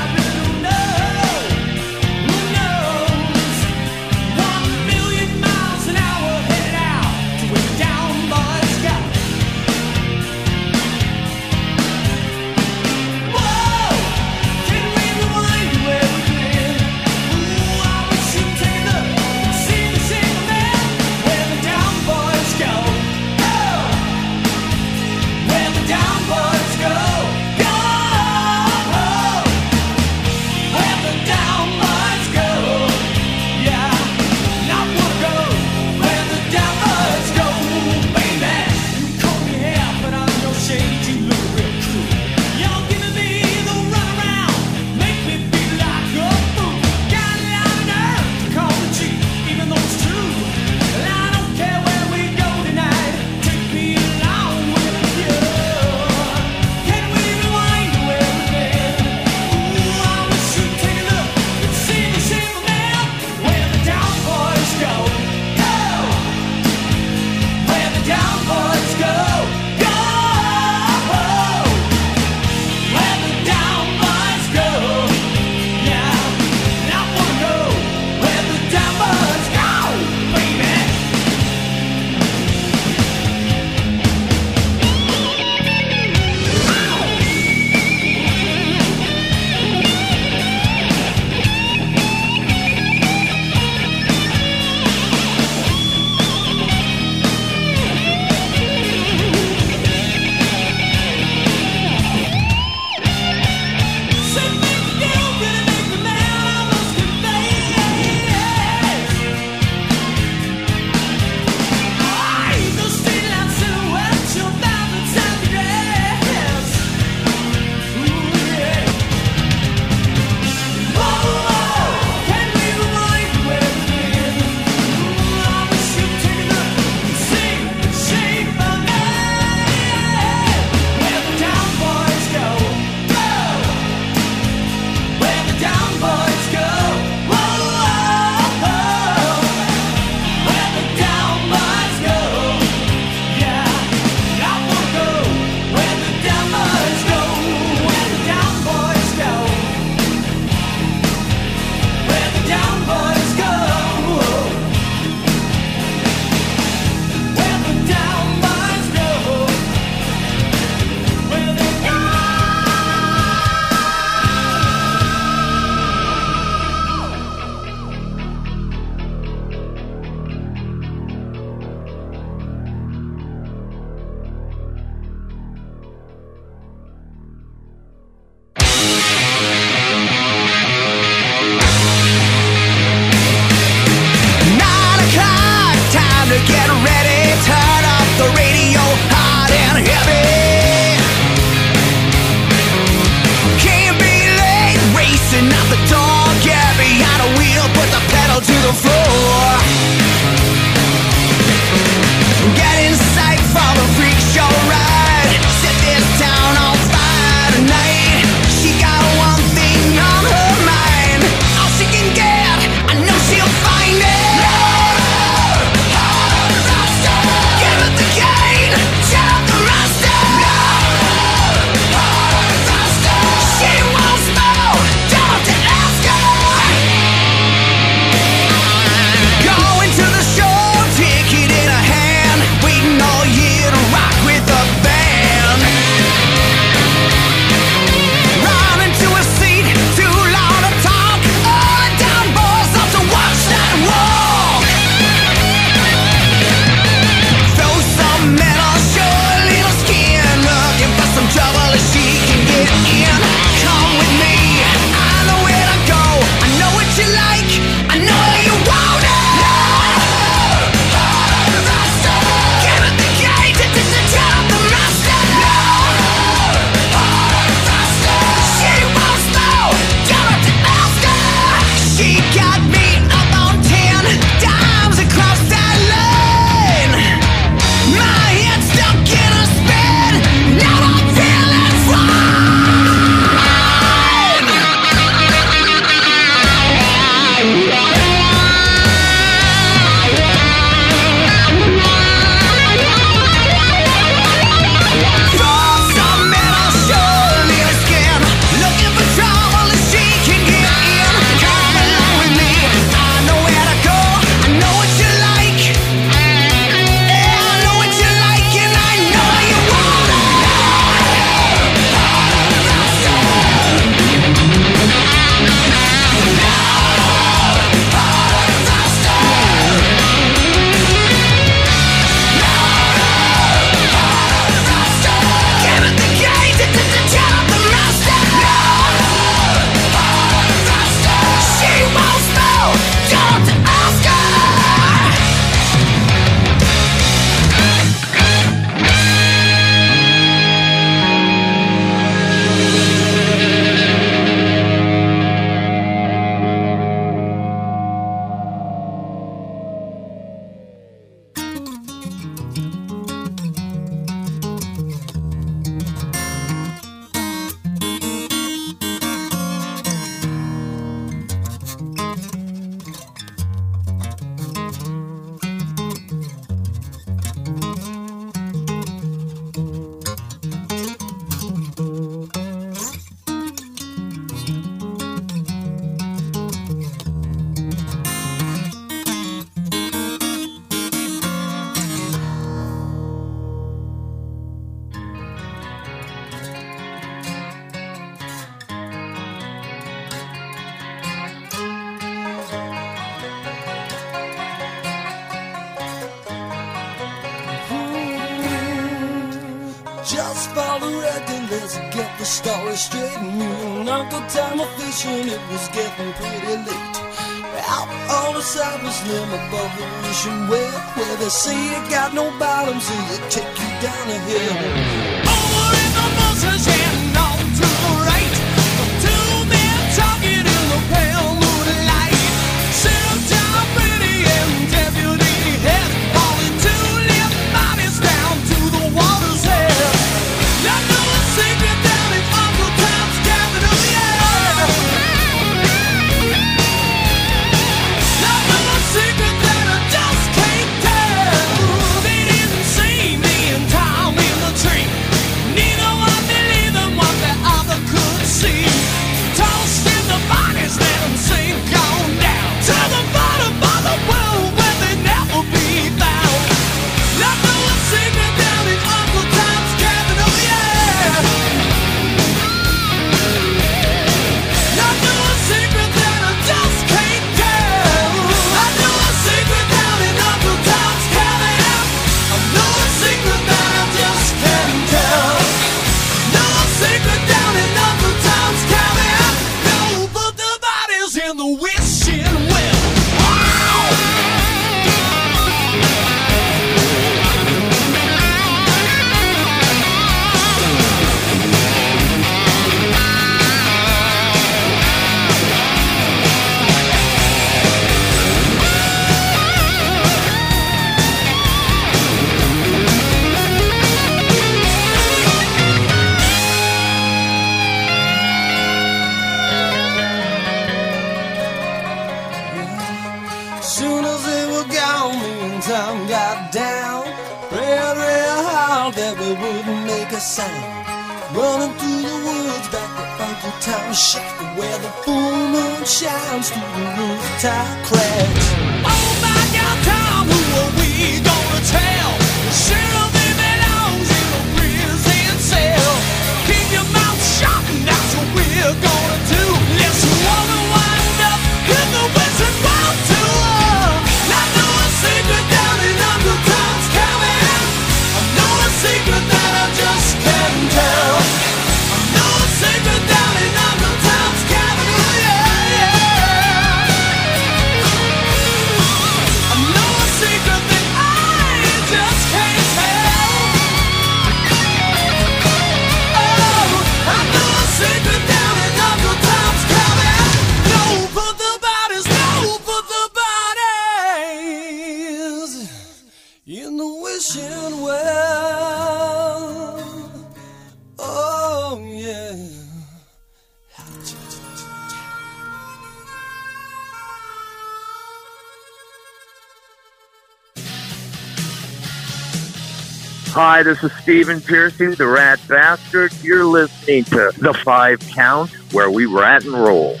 Hi, this is Stephen Pearcy, the Rat Bastard. You're listening to The Five Count, where we rat and roll.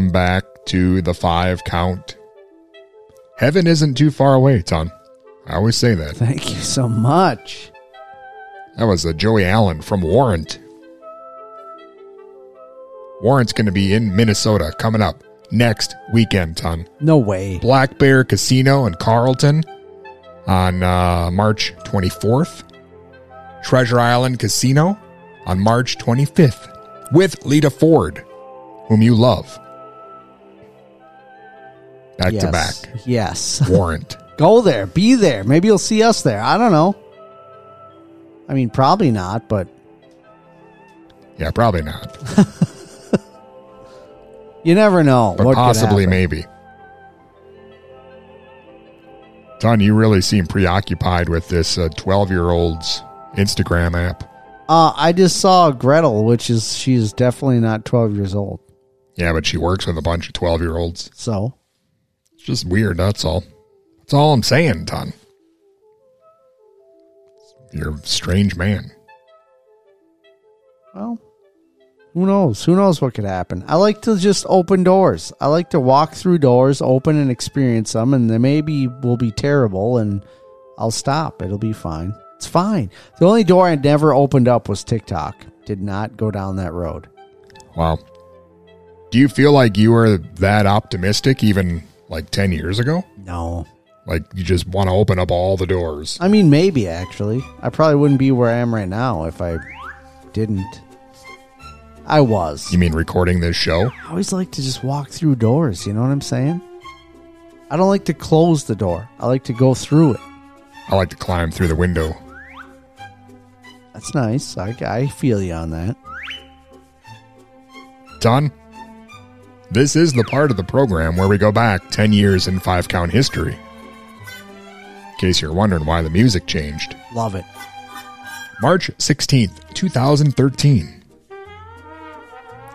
Welcome back to the five count. Heaven isn't too far away, Ton. I always say that. Thank you so much. That was a Joey Allen from Warrant. Warrant's going to be in Minnesota coming up next weekend, Ton. No way. Black Bear Casino in Carlton on uh, March 24th. Treasure Island Casino on March 25th with Lita Ford, whom you love. Back to back. Yes. Yes. Warrant. Go there. Be there. Maybe you'll see us there. I don't know. I mean, probably not, but Yeah, probably not. you never know. But possibly, maybe. Ton, you really seem preoccupied with this 12 year old's Instagram app. Uh, I just saw Gretel, which is she's definitely not twelve years old. Yeah, but she works with a bunch of 12 year olds. So It's just weird, that's all. That's all I'm saying, Ton. You're a strange man. Well, who knows? Who knows what could happen? I like to just open doors. I like to walk through doors, open and experience them, and they maybe will be terrible, and I'll stop. It'll be fine. It's fine. The only door I never opened up was TikTok. Did not go down that road. Wow. Do you feel like you were that optimistic even like 10 years ago? No. Like you just want to open up all the doors. I mean, maybe actually. I probably wouldn't be where I am right now if I didn't. I was. You mean recording this show? I always like to just walk through doors. You know what I'm saying? I don't like to close the door. I like to go through it. I like to climb through the window. That's nice. I, I feel you on that. Done. This is the part of the program where we go back 10 years in five count history. In case you're wondering why the music changed. Love it. March 16th, 2013.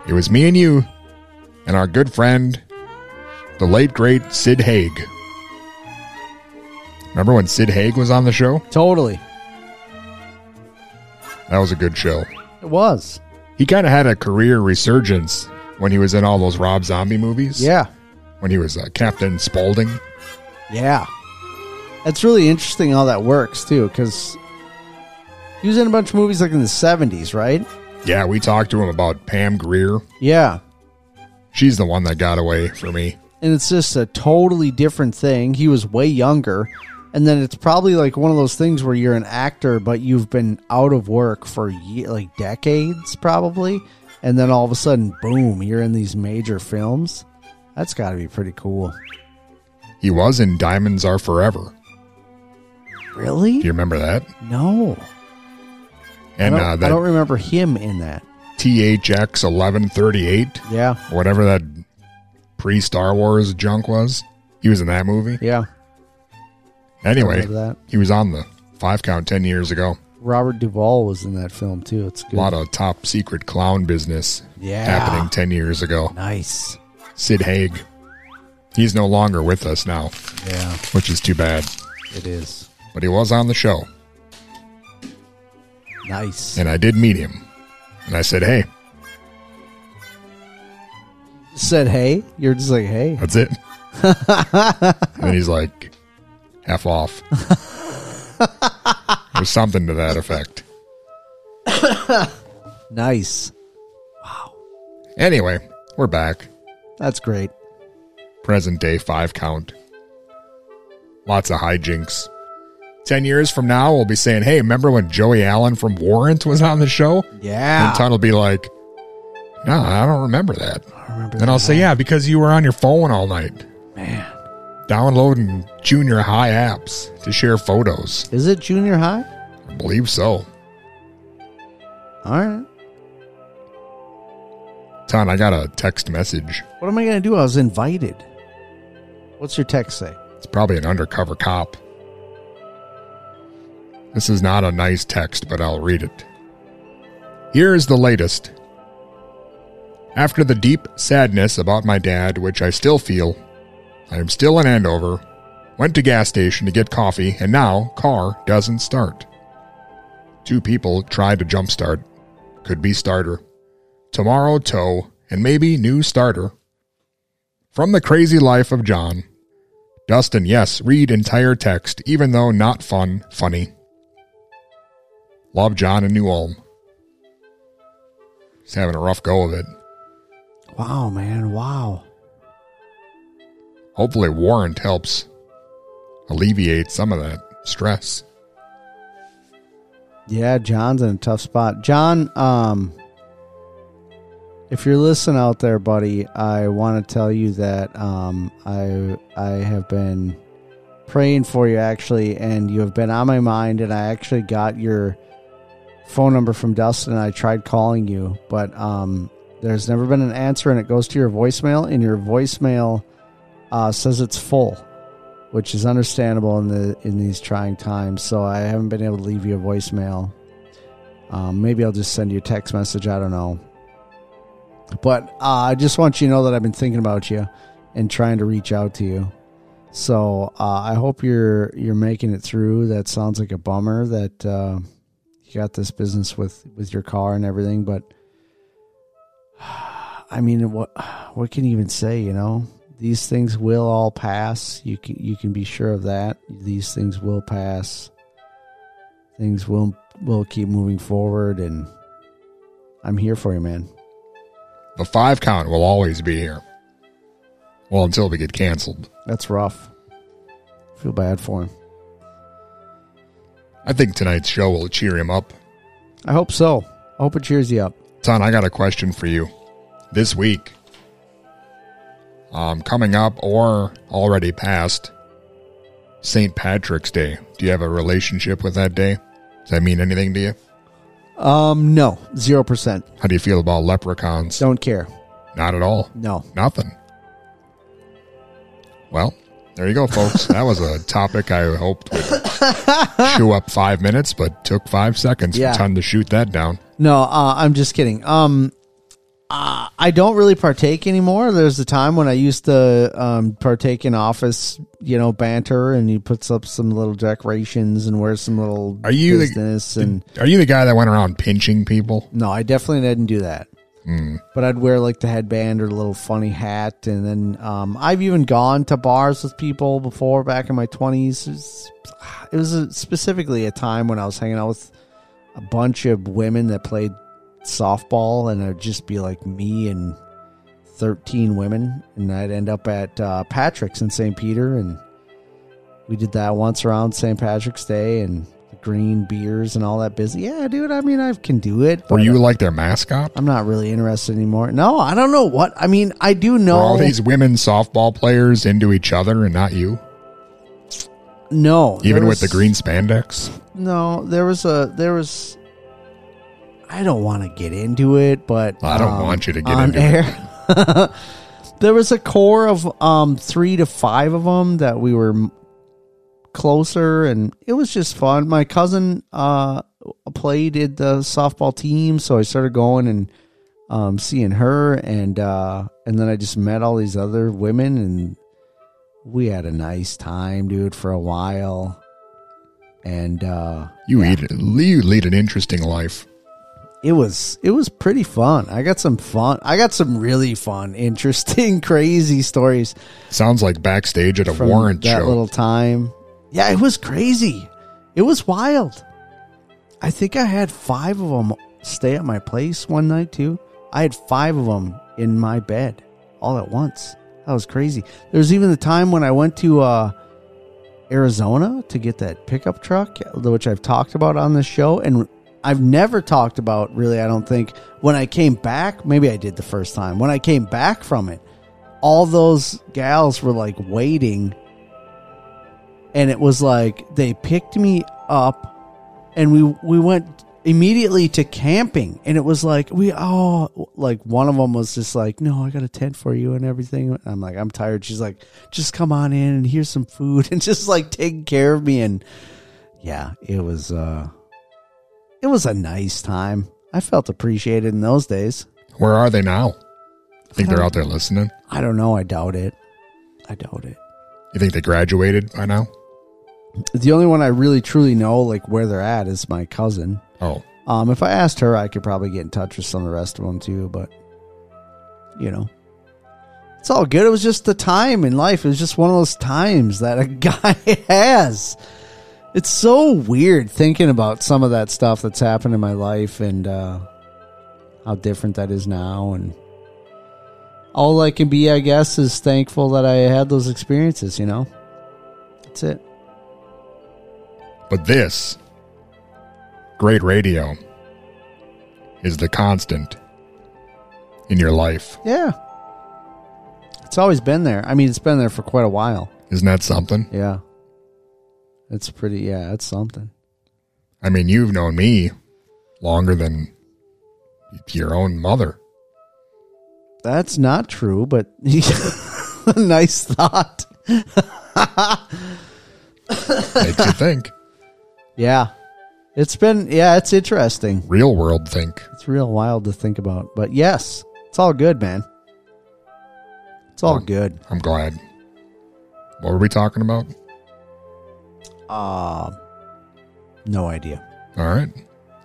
It was me and you and our good friend, the late great Sid Haig. Remember when Sid Haig was on the show? Totally. That was a good show. It was. He kind of had a career resurgence when he was in all those Rob Zombie movies. Yeah. When he was uh, Captain Spaulding. Yeah. It's really interesting how that works, too, because he was in a bunch of movies like in the 70s, right? Yeah, we talked to him about Pam Grier. Yeah. She's the one that got away for me. And it's just a totally different thing. He was way younger. And then it's probably like one of those things where you're an actor, but you've been out of work for ye- like decades, probably. And then all of a sudden, boom, you're in these major films. That's got to be pretty cool. He was in Diamonds Are Forever. Really? Do you remember that? No. And I, don't, uh, I don't remember him in that. THX 1138, Yeah. whatever that pre Star Wars junk was. He was in that movie. Yeah. Anyway, that. he was on the five count 10 years ago. Robert Duvall was in that film, too. It's A lot of top secret clown business Yeah. happening 10 years ago. Nice. Sid Haig. He's no longer with us now, Yeah, which is too bad. it is. But he was on the show, Nice. and I did meet him. And I said, hey, Said, hey. You're just like, hey. that's it. and he's like, half off. or something to that effect. Nice. Wow. Anyway, we're back. That's great. Present day five count. Lots of hijinks. Ten years from now, we'll be saying, hey, remember when Joey Allen from Warrant was on the show? Yeah. And Ton will be like, no, I don't remember that. Remember, and I'll say, yeah, because you were on your phone all night. Downloading junior high apps to share photos. Is it junior high? I believe so. All right. Ton, I got a text message. What am I going to do? I was invited. What's your text say? It's probably an undercover cop. This is not a nice text, but I'll read it. Here is the latest. After the deep sadness about my dad, which I still feel, I am still in Andover, went to gas station to get coffee, and now car doesn't start. Two people tried to jump start. Could be starter. Tomorrow tow, and maybe new starter. From the crazy life of John. Dustin, yes, read entire text, even though not fun, funny. Love John in New Ulm. He's having a rough go of it. Wow, man. Wow. Hopefully, Warrant helps alleviate some of that stress. Yeah, John's in a tough spot. John, um, if you're listening out there, buddy, I want to tell you that um, I I have been praying for you actually, and you have been on my mind, and I actually got your phone number from Dustin, I tried calling you, but um, there's never been an answer, and it goes to your voicemail, and your voicemail uh, says it's full which is understandable in the in these trying times. So I haven't been able to leave you a voicemail. Um, maybe I'll just send you a text message. I don't know. But uh, I just want you to know that I've been thinking about you and trying to reach out to you. So uh, I hope you're you're making it through. That sounds like a bummer that uh, you got this business with with your car and everything. But I mean, what what can you even say? You know, these things will all pass. You can you can be sure of that. These things will pass. Things will will keep moving forward, and I'm here for you, man. The five count will always be here. Well, until we get canceled. That's rough. Feel bad for him. I think tonight's show will cheer him up. I hope so. I hope it cheers you up. Son, I got a question for you. This week, um, coming up or already past, St. Patrick's Day. Do you have a relationship with that day? Does that mean anything to you? Um, no, zero percent. How do you feel about leprechauns? Don't care. Not at all. No. Nothing. Well, there you go, folks. that was a topic I hoped would chew up five minutes, but took five seconds Yeah. for time to shoot that down. No, uh, I'm just kidding. Um, uh, I don't really partake anymore. There's a time when I used to um, partake in office, you know, banter, and he puts up some little decorations and wears some little Are you the- business. and Are you the guy that went around pinching people? no, I definitely didn't do that. Hmm. But I'd wear like the headband or the little funny hat, and then um, I've even gone to bars with people before back in my twenties. It was, it was a, specifically a time when I was hanging out with a bunch of women that played softball, and it'd just be like me and thirteen women, and I'd end up at uh, Patrick's in St. Peter, and we did that once around St. Patrick's Day, and the green beers and all that business. Yeah, dude. I mean, I can do it. Were you like their mascot? I'm not really interested anymore. No, I don't know what. I mean, I do Were know. all these women softball players into each other and not you? no, Even there with the green spandex? No, there was a there was. I don't want to get into it, but I don't um, want you to get on into air. there was a core of um three to five of them that we were closer, and it was just fun. My cousin uh played in the softball team, so I started going and um seeing her, and uh and then I just met all these other women, and we had a nice time, dude, for a while. And uh You eat you lead an interesting life. It was it was pretty fun. I got some fun. I got some really fun, interesting, crazy stories Sounds like backstage at a warrant that show. little time. Yeah, it was crazy. It was wild. I think I had five of them stay at my place one night too. I had five of them in my bed all at once. That was crazy. There was even the time when I went to uh, Arizona to get that pickup truck, which I've talked about on the show, and I've never talked about really. I don't think when I came back. Maybe I did the first time. When I came back from it, all those gals were like waiting and it was like they picked me up and we we went immediately to camping and it was like we oh like one of them was just like no i got a tent for you and everything i'm like i'm tired she's like just come on in and here's some food and just like take care of me and yeah it was uh it was a nice time i felt appreciated in those days Where are they now? You think I they're out there listening? i don't know i doubt it i doubt it You think they graduated by now? The only one I really truly know, like where they're at, is my cousin. Oh, Um, if I asked her, I could probably get in touch with some of the rest of them too. But you know, it's all good. It was just the time in life. It was just one of those times that a guy has. It's so weird thinking about some of that stuff that's happened in my life and uh, how different that is now. And all I can be, I guess, is thankful that I had those experiences. You know, that's it. But this great radio is the constant in your life. Yeah. It's always been there. I mean, it's been there for quite a while. Isn't that something? Yeah. It's pretty, yeah, it's something. I mean, you've known me longer than your own mother. That's not true, but a nice thought. Makes you think. Yeah. It's been, yeah, it's interesting. Real world think. It's real wild to think about. But yes, it's all good, man. It's all good. I'm glad. What were we talking about? Uh, no idea. All right.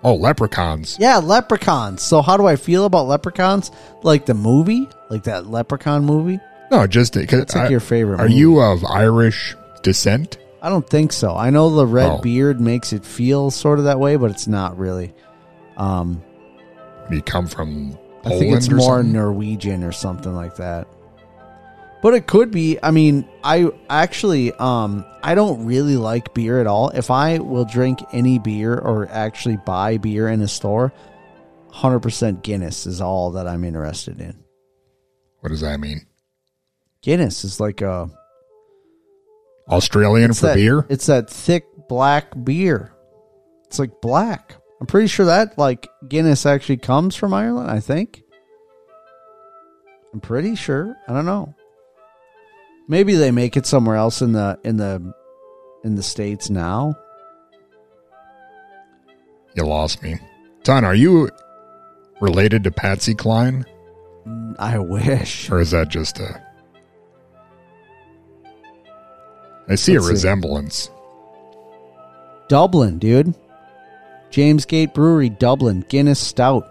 Oh, leprechauns. Yeah, leprechauns. So how do I feel about leprechauns? Like the movie, like that leprechaun movie. No, just because That's like your favorite Are movie. you of Irish descent? I don't think so. I know the red Oh. beard makes it feel sort of that way, but it's not really. Um, you come from I think it's or more something? Norwegian or something like that. But it could be. I mean, I actually, um, I don't really like beer at all. If I will drink any beer or actually buy beer in a store, hundred percent Guinness is all that I'm interested in. What does that mean? Guinness is like a Australian for that- beer? It's that thick black beer. It's like black. I'm pretty sure that like Guinness actually comes from Ireland. I think. I'm pretty sure. I don't know. Maybe they make it somewhere else in the in the in the states now. You lost me. Ton, are you related to Patsy Cline? Mm, I wish. Or is that just a. I see Let's a see. resemblance. Dublin, dude. James Gate Brewery, Dublin, Guinness Stout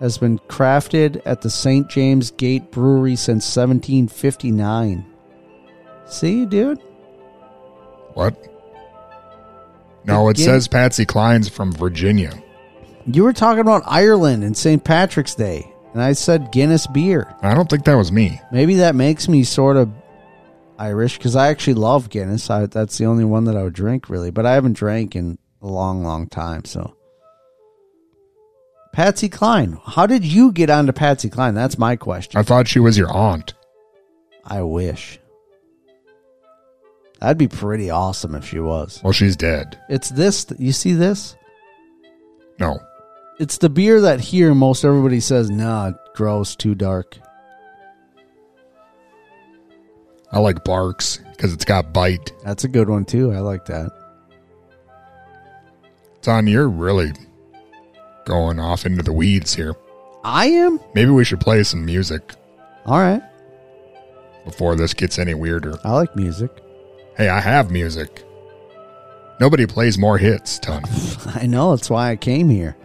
has been crafted at the St. James Gate Brewery since 1759. See, you, dude? What? No, it Guin- says Patsy Cline's from Virginia. You were talking about Ireland and St. Patrick's Day, and I said Guinness beer. I don't think that was me. Maybe that makes me sort of Irish because I actually love Guinness. I, that's the only one that I would drink, really. But I haven't drank in a long, long time. So, Patsy Cline, how did you get onto Patsy Cline? That's my question. I thought she was your aunt. I wish. That'd be pretty awesome if she was. Well, she's dead. It's this. You see this? No. It's the beer that here most everybody says, nah, gross, too dark. I like Barq's because it's got bite. That's a good one too. I like that. Ton, you're really going off into the weeds here. I am? Maybe we should play some music All right. before this gets any weirder. I like music. Hey, I have music. Nobody plays more hits, Ton. I know. That's why I came here.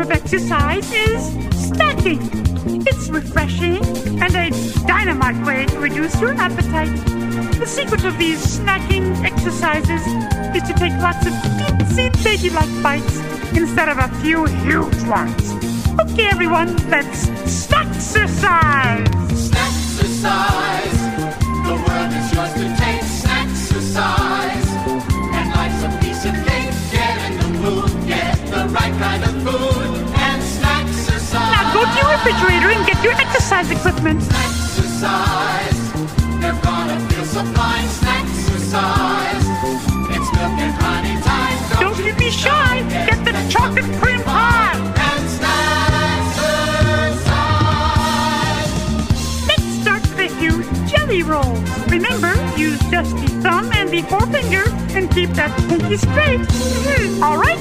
Exercise is snacking. It's refreshing and a dynamite way to reduce your appetite. The secret of these snacking exercises is to take lots of teensy baby-like bites instead of a few huge ones. Okay, everyone, let's snack-exercise! Snack-exercise. The right kind of food. And snack-exercise. Now go to your refrigerator and get your exercise equipment. Snack-exercise. You're gonna feel so fine. Snack-exercise. It's milk and honey time. Don't you be shy. Get the chocolate cream pie. And snack-exercise. Let's start with few jelly rolls. Remember, use just the thumb and keep that pinky straight. Mhm. All right?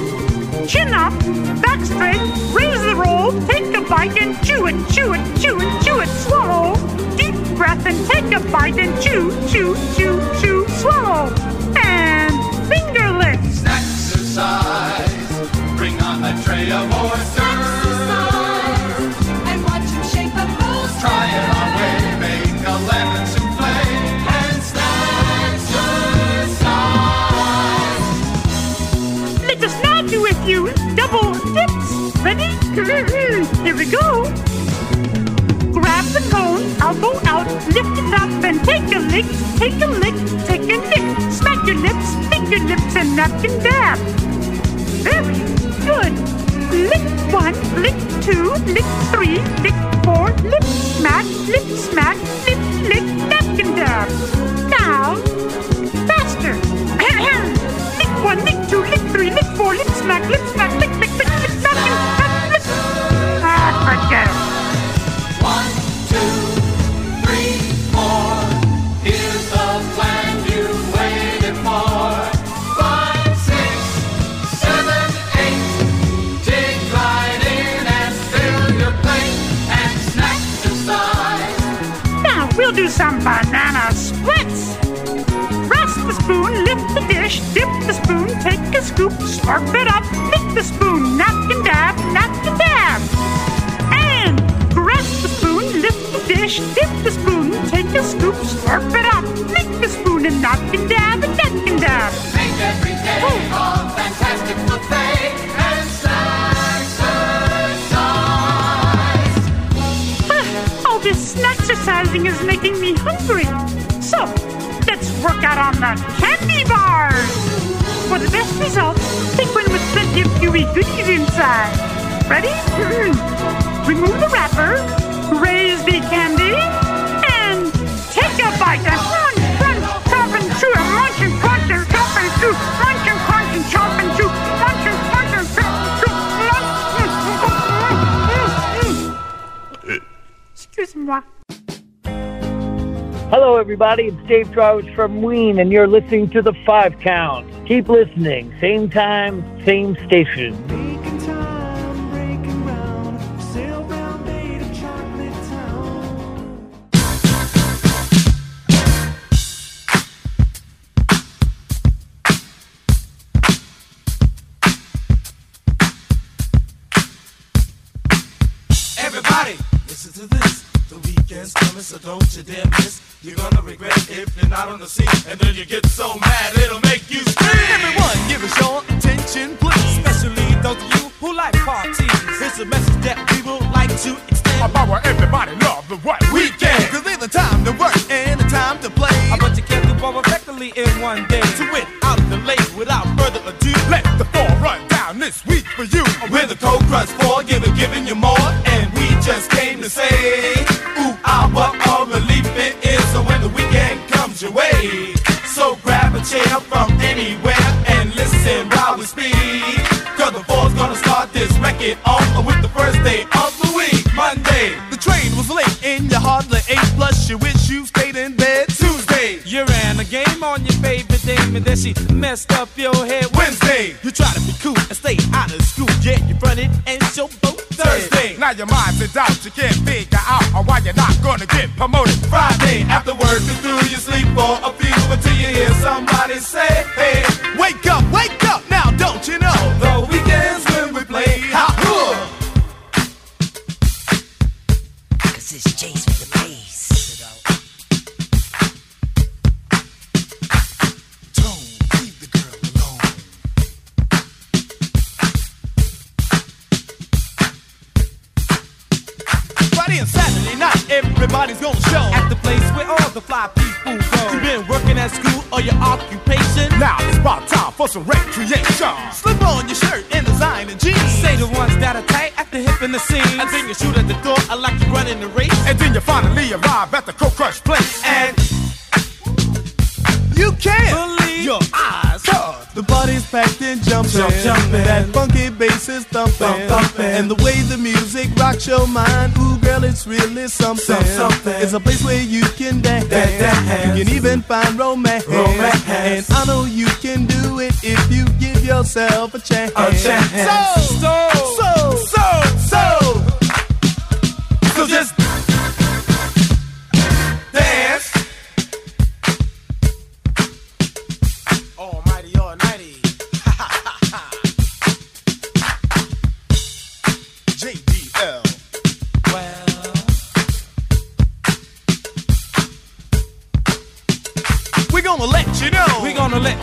Chin up, back straight, raise the roll, take a bite and chew it, chew it, chew it, chew it, swallow. Deep breath and take a bite and chew, chew, chew, chew, swallow. And finger licks. Snack-exercise. Bring on the tray of oysters. And Ready? Here we go. Grab the cone, elbow out, lift it up, and take a lick, take a lick, take a lick. Smack your lips, your lips, and napkin dab. Very good. Lick one, lick two, lick three, lick four, lip smack, lip smack, lip lick, napkin dab. Now, faster. lick one, lick two, lick three, lick four, lip smack, lip smack, lick, lick, some banana splits. Rest the spoon, lift the dish, dip the spoon, take a scoop, slurp it up, lick the spoon, napkin dab, napkin dab. And rest the spoon, lift the dish, dip the spoon, take a scoop, slurp it up, making me hungry. So, let's work out on the candy bars. For the best results, take one with plenty of gooey goodies inside. Ready? Mm-hmm. Remove the wrapper, raise the candy, everybody. It's Dave Travers from Ween, and you're listening to the Five Count. Keep listening. Same time, same station. Everybody, listen to this. The weekend's coming, so don't you dare miss. You're gonna regret it if you're not on the scene, and then you get so mad it'll make you scream. Everyone, give us your attention, please. Especially those of you who like parties. It's a message that we would like to extend. About what everybody love the what weekend. Cause there's a time to work and a time to play. But you can't do both effectively in one day. To win out of the late without further ado. Let the fall run down this week for you. We're the Cold Crush 4, giving, giving you more, and we just came to say, record off with the first day of the week, Monday. The train was late and you hardly ate. Plus you wish you stayed in bed. Tuesday. You ran a game on your favorite dame and then she messed up your head. Wednesday. You try to be cool and stay out of school. Yeah, you fronted and show both. Thursday. Now your mind's in doubt. You can't figure out why you're not gonna get promoted. Friday, after work is through, you sleep for a few until you hear somebody say, hey, where the fly people go. You been working at school or your occupation? Now it's about time for some recreation. Slip on your shirt and design and jeans. Say the ones that are tight at the hip and the seams. And then you shoot at the door, I like you running the race. And then you finally arrive at the Cold Crush place. And you can't packed and jumping. Jump, jumping. That funky bass is thumping. Thump. And the way the music rocks your mind. Ooh, girl, it's really something. Some- something. It's a place where you can dance. Dance, dance. You can even find romance. Romance. And I know you can do it if you give yourself a chance. A chance. So, So, so, so, so. So just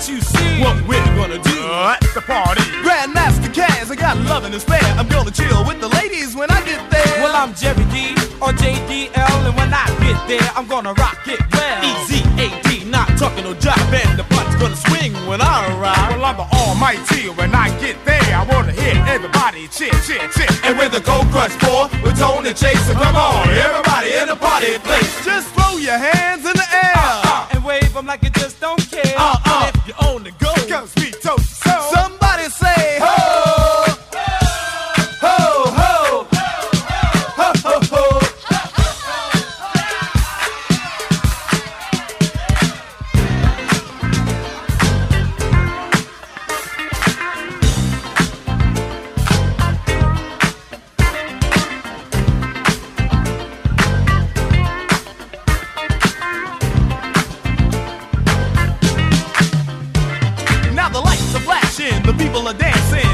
you see what we're gonna do uh, at the party. Grandmaster Caz, I got loving to spare. I'm gonna chill with the ladies when I get there. Well, I'm Jerry D or JDL, and when I get there, I'm gonna rock it well. E-Z-A-D, not talking no job, and the butt's gonna swing when I arrive. Well, I'm the almighty. When I get there, I wanna hear everybody cheer, cheer, cheer. And when the Cold Crush Four with Tony Chaser, come on, everybody in the party place. Just throw your hands in the air. Uh-huh. and wave them like you just don't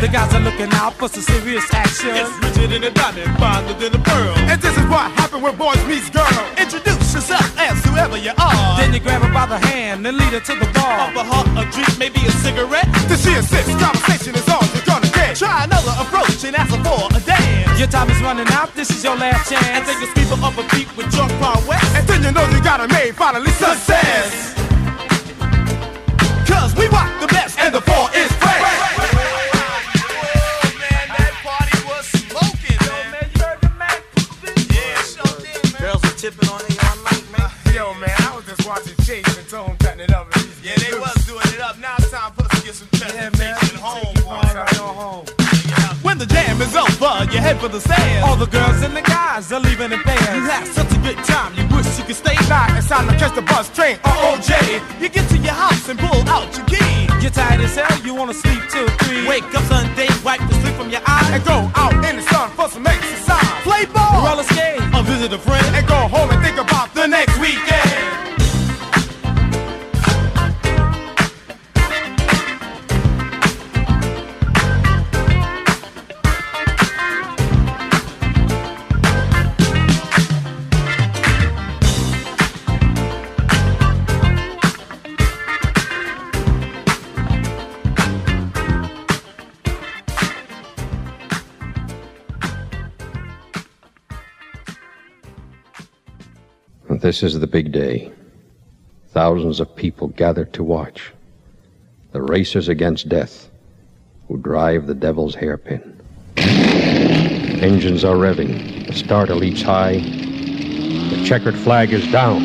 the guys are looking out for some serious action. It's richer than a diamond, finer than a pearl. And this is what happened when boys meets girl. Introduce yourself as whoever you are. Then you grab her by the hand and lead her to the bar. Offer her a drink, maybe a cigarette. Then she insists conversation is all you're gonna get. Try another approach and ask her for a dance. Your time is running out, this is your last chance. And you sweep her up a beat with Drunk Wild West. And then you know you got her made, finally success. Cause we rock the best and the four is head for the sand. All the girls and the guys are leaving in pairs. You had such a good time, you wish you could stay back. It's time to catch the bus, train, or OJ. You get to your house and pull out your key. You're tired as hell, you wanna sleep till three. Wake up Sunday, wipe the sleep from your eyes, and go out in the sun for some This is the big day. Thousands of people gather to watch. The racers against death who drive the devil's hairpin. Engines are revving. The startle leaps high. The checkered flag is down.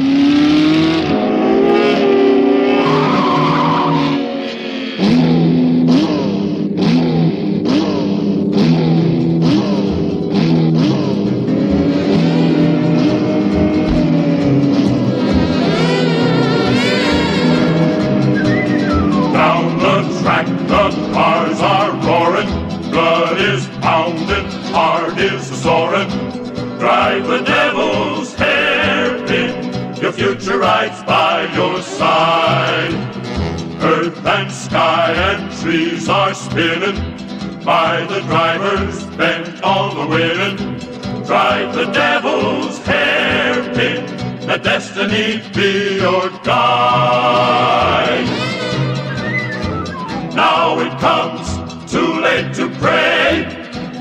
hidden by the driver's bent on the winning. Drive the devil's hairpin, let destiny be your guide. Now it comes too late to pray.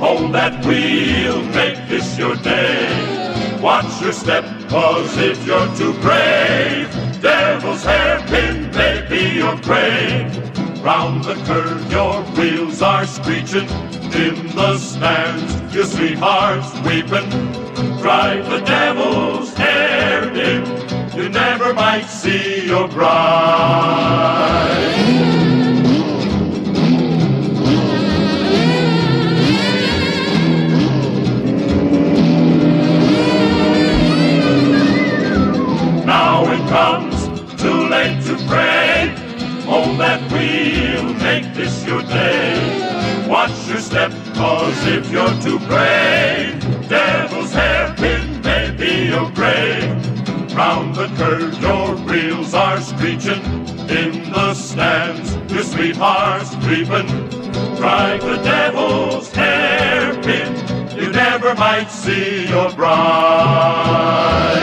Hold that wheel, make this your day. Watch your step, cause if you're too brave, devil's hairpin may be your grave. Round the curve, your wheels are screeching. In the stands, your sweetheart's weeping. Drive the devil's hair in. You never might see your bride. Now it comes, too late to pray. Oh, that this your day. Watch your step, cause if you're too brave, devil's hairpin may be your grave. Round the curve, your wheels are screeching. In the stands, your sweetheart's creeping. Drive the devil's hairpin. You never might see your bride.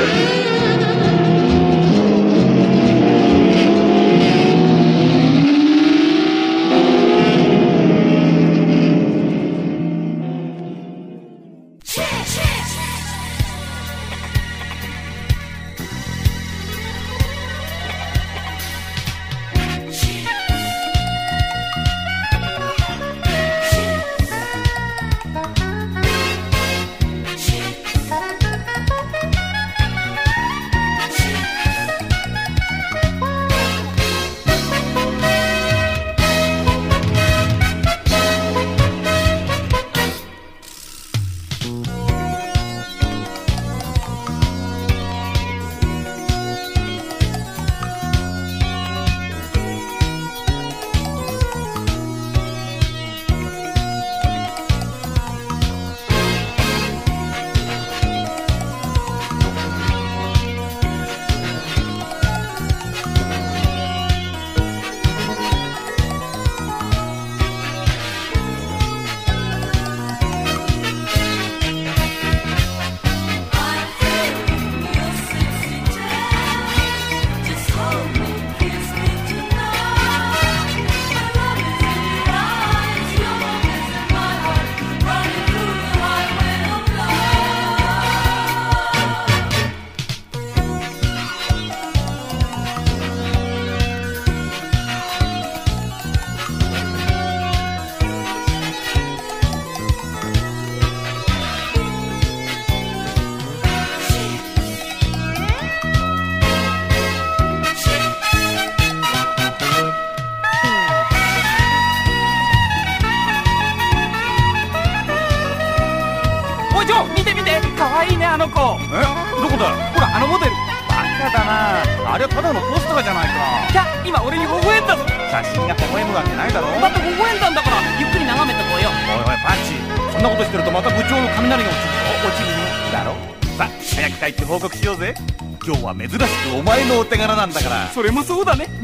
それもそうだね。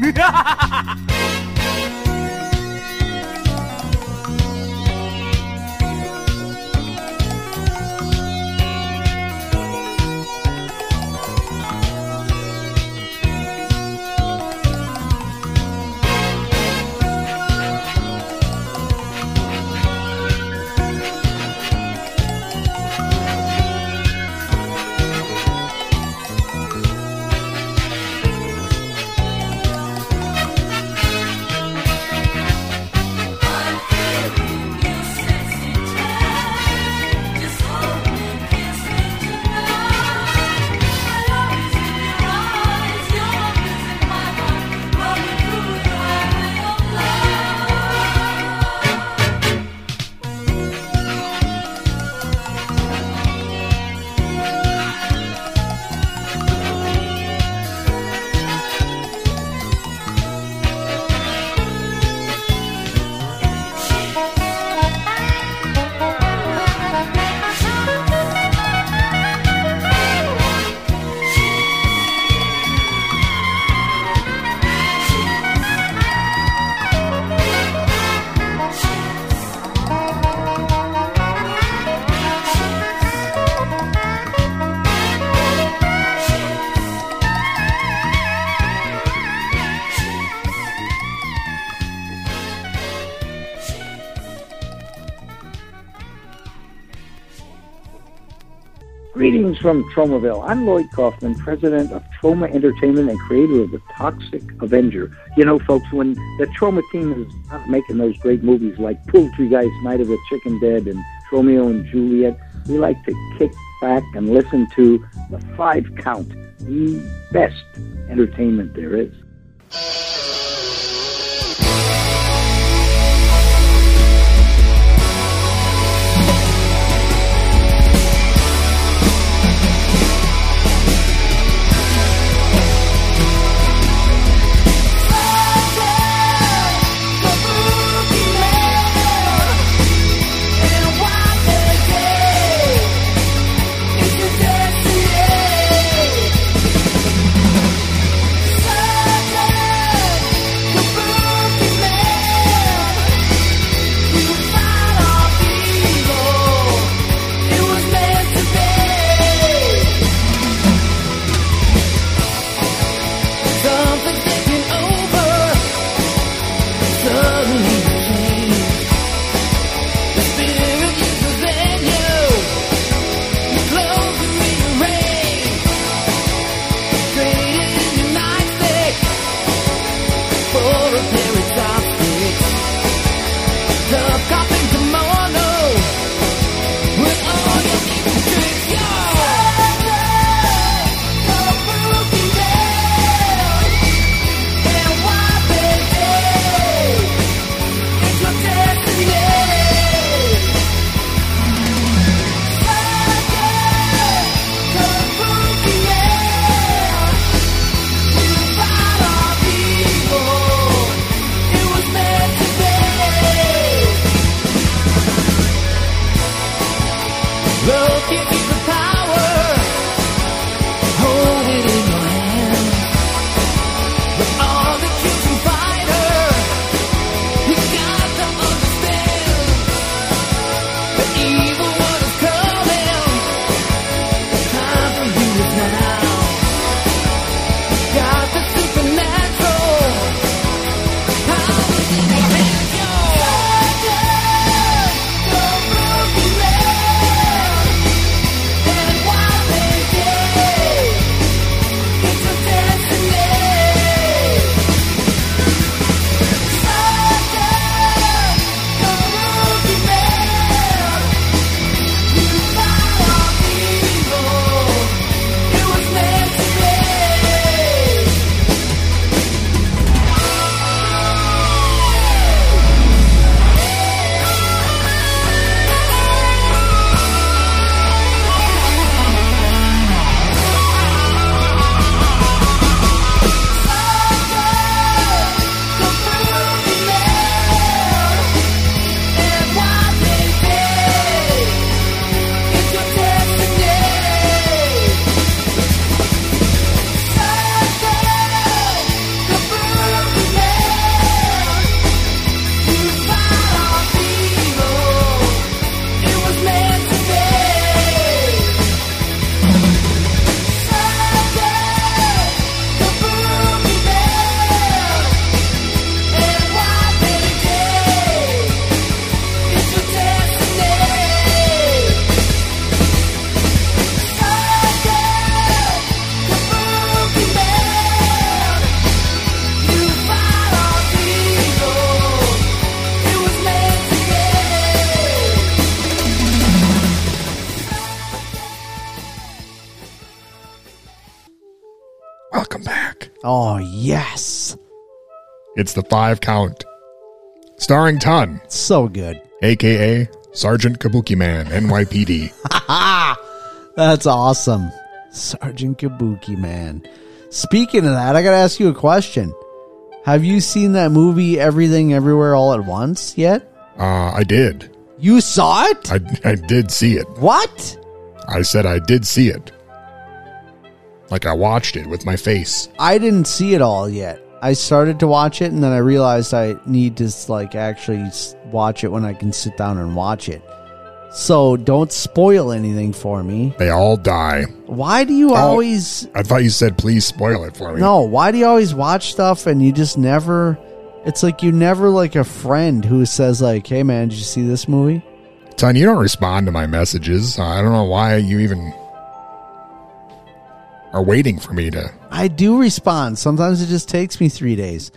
Greetings from Tromaville. I'm Lloyd Kaufman, president of Troma Entertainment and creator of the Toxic Avenger. You know, folks, when the Troma team is not making those great movies like Poultrygeist, Night of the Chicken Dead, and Tromeo and Juliet, we like to kick back and listen to the Five Count, the best entertainment there is. It's the five count. Starring Ton. So good. AKA Sergeant Kabuki Man, NYPD. That's awesome. Sergeant Kabuki, man. Speaking of that, I got to ask you a question. Have you seen that movie Everything Everywhere All at Once yet? Uh, I did. You saw it? I, I did see it. What? I said I did see it. Like I watched it with my face. I didn't see it all yet. I started to watch it and then I realized I need to like actually watch it when I can sit down and watch it. So don't spoil anything for me. They all die. Why do you Oh, always I thought you said please spoil it for me. No, why do you always watch stuff and you just never it's like you never like a friend who says like, "Hey man, did you see this movie?" Ton, you don't respond to my messages. I don't know why you even are waiting for me to. I do respond. Sometimes it just takes me three days.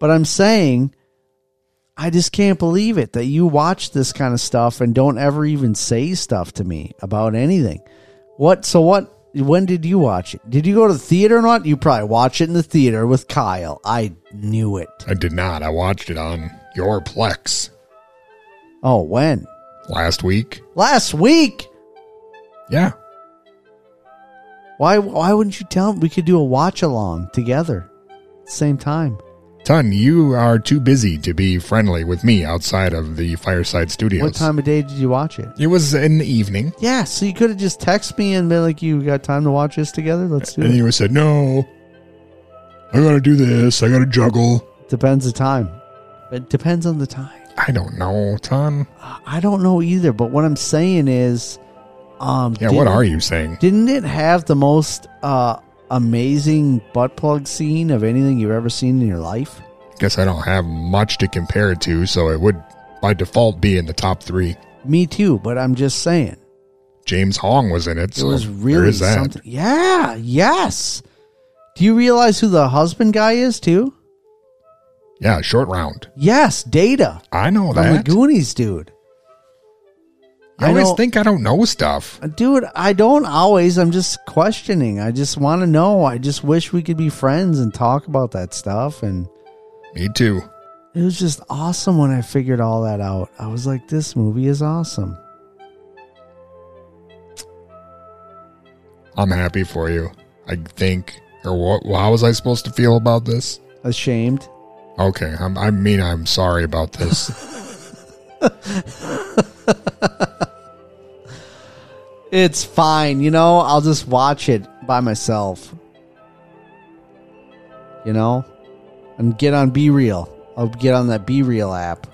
But I'm saying, I just can't believe it that you watch this kind of stuff and don't ever even say stuff to me about anything. What? So what? When did you watch it? Did you go to the theater or not? You probably watch it in the theater with Kyle. I knew it. I did not. I watched it on your Plex Oh, when? last week. Last week. Yeah. Why? Why wouldn't you tell him we could do a watch along together, same time? Ton, you are too busy to be friendly with me outside of the Fireside Studios. What time of day did you watch it? It was in the evening. Yeah, so you could have just texted me and been like, "You got time to watch this together? Let's do And it." And you said, no, I gotta do this. I gotta juggle. Depends the time. It depends on the time. I don't know, Ton. I don't know either, but what I'm saying is, um, Yeah, what are you saying? Didn't it have the most uh amazing butt plug scene of anything you've ever seen in your life? Guess I don't have much to compare it to, so it would by default be in the top three. Me too, but I'm just saying James Hong was in it. it So was really that. something. Yeah, yes. Do you realize who the husband guy is too? Yeah, short round. Yes, Data. I know From the. Goonies, dude. I always think I don't know stuff. Dude, I don't always. I'm just questioning. I just want to know. I just wish we could be friends and talk about that stuff. And Me too. it was just awesome when I figured all that out. I was like, this movie is awesome. I'm happy for you. I think, or what? How was I supposed to feel about this? Ashamed. Okay, I'm, I mean I'm sorry about this. It's fine. You know, I'll just watch it by myself. You know? And get on BeReal. I'll get on that BeReal app.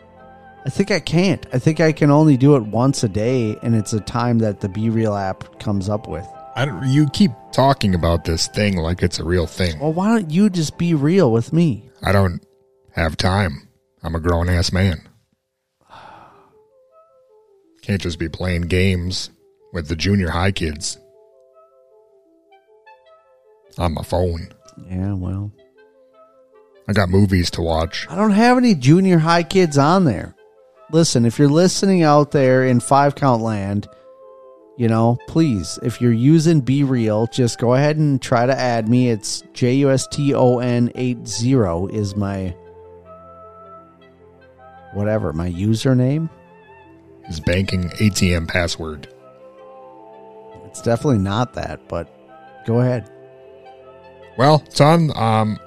I think I can't. I think I can only do it once a day, and it's a time that the BeReal app comes up with. I don't, you keep talking about this thing like it's a real thing. Well, why don't you just be real with me? I don't have time. I'm a grown ass man. Can't just be playing games with the junior high kids on my phone. Yeah, well. I got movies to watch. I don't have any junior high kids on there. Listen, if you're listening out there in five count land, you know, please, if you're using BeReal, just go ahead and try to add me. It's J U S T O N 80 is my whatever, my username. His banking ATM password. It's definitely not that, but go ahead. Well, son, um,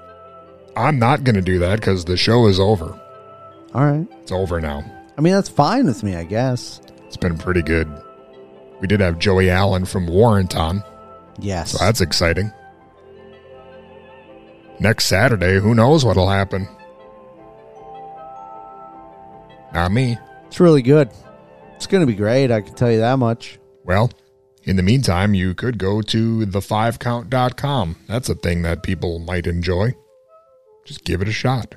I'm not going to do that because the show is over. All right. It's over now. I mean, that's fine with me, I guess. It's been pretty good. We did have Joey Allen from Warrant on. Yes. So that's exciting. Next Saturday, who knows what'll happen? Not me. It's really good. It's going to be great, I can tell you that much. Well, in the meantime, you could go to the5count.com. That's a thing that people might enjoy. Just give it a shot.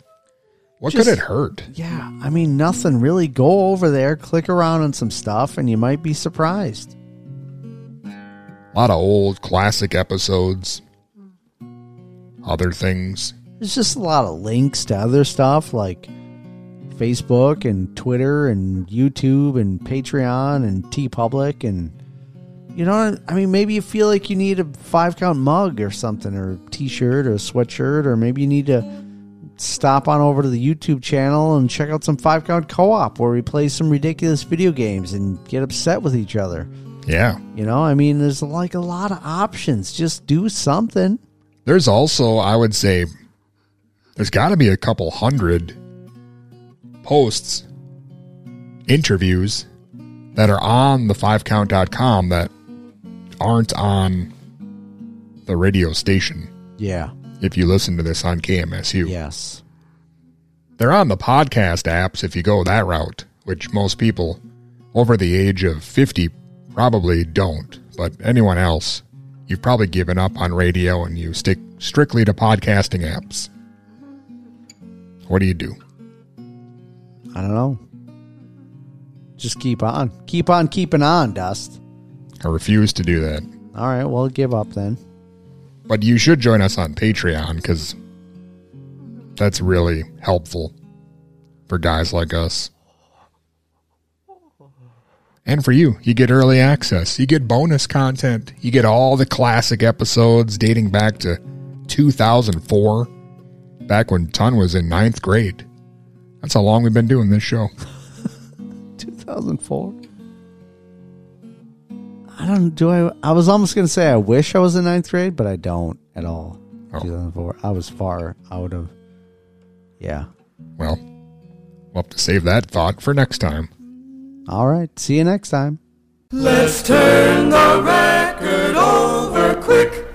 What Just- could it hurt? Yeah, I mean, nothing really. Go over there, click around on some stuff, and you might be surprised. A lot of old classic episodes. Other things. There's just a lot of links to other stuff like Facebook and Twitter and YouTube and Patreon and TeePublic and you know I mean maybe you feel like you need a five count mug or something or t-shirt or a sweatshirt or maybe you need to stop on over to the YouTube channel and check out some five count co-op where we play some ridiculous video games and get upset with each other. Yeah. You know, I mean there's like a lot of options. Just do something. There's also, I would say, there's got to be a couple hundred posts, interviews that are on the 5count.com that aren't on the radio station. Yeah. If you listen to this on KMSU. Yes. They're on the podcast apps if you go that route, which most people over the age of 50 probably don't. But anyone else, you've probably given up on radio and you stick strictly to podcasting apps. What do you do? I don't know. Just keep on. Keep on keeping on, Dust. I refuse to do that. All right, well, give up then. But you should join us on Patreon because that's really helpful for guys like us. And for you, you get early access. You get bonus content. You get all the classic episodes dating back to 2004, back when Ton was in ninth grade. That's how long we've been doing this show. 2004. I don't do I. I was almost gonna say I wish I was in ninth grade, but I don't at all. Oh. 2004. I was far out of. Yeah. Well, we'll have to save that thought for next time. All right. See you next time. Let's turn the record over quick.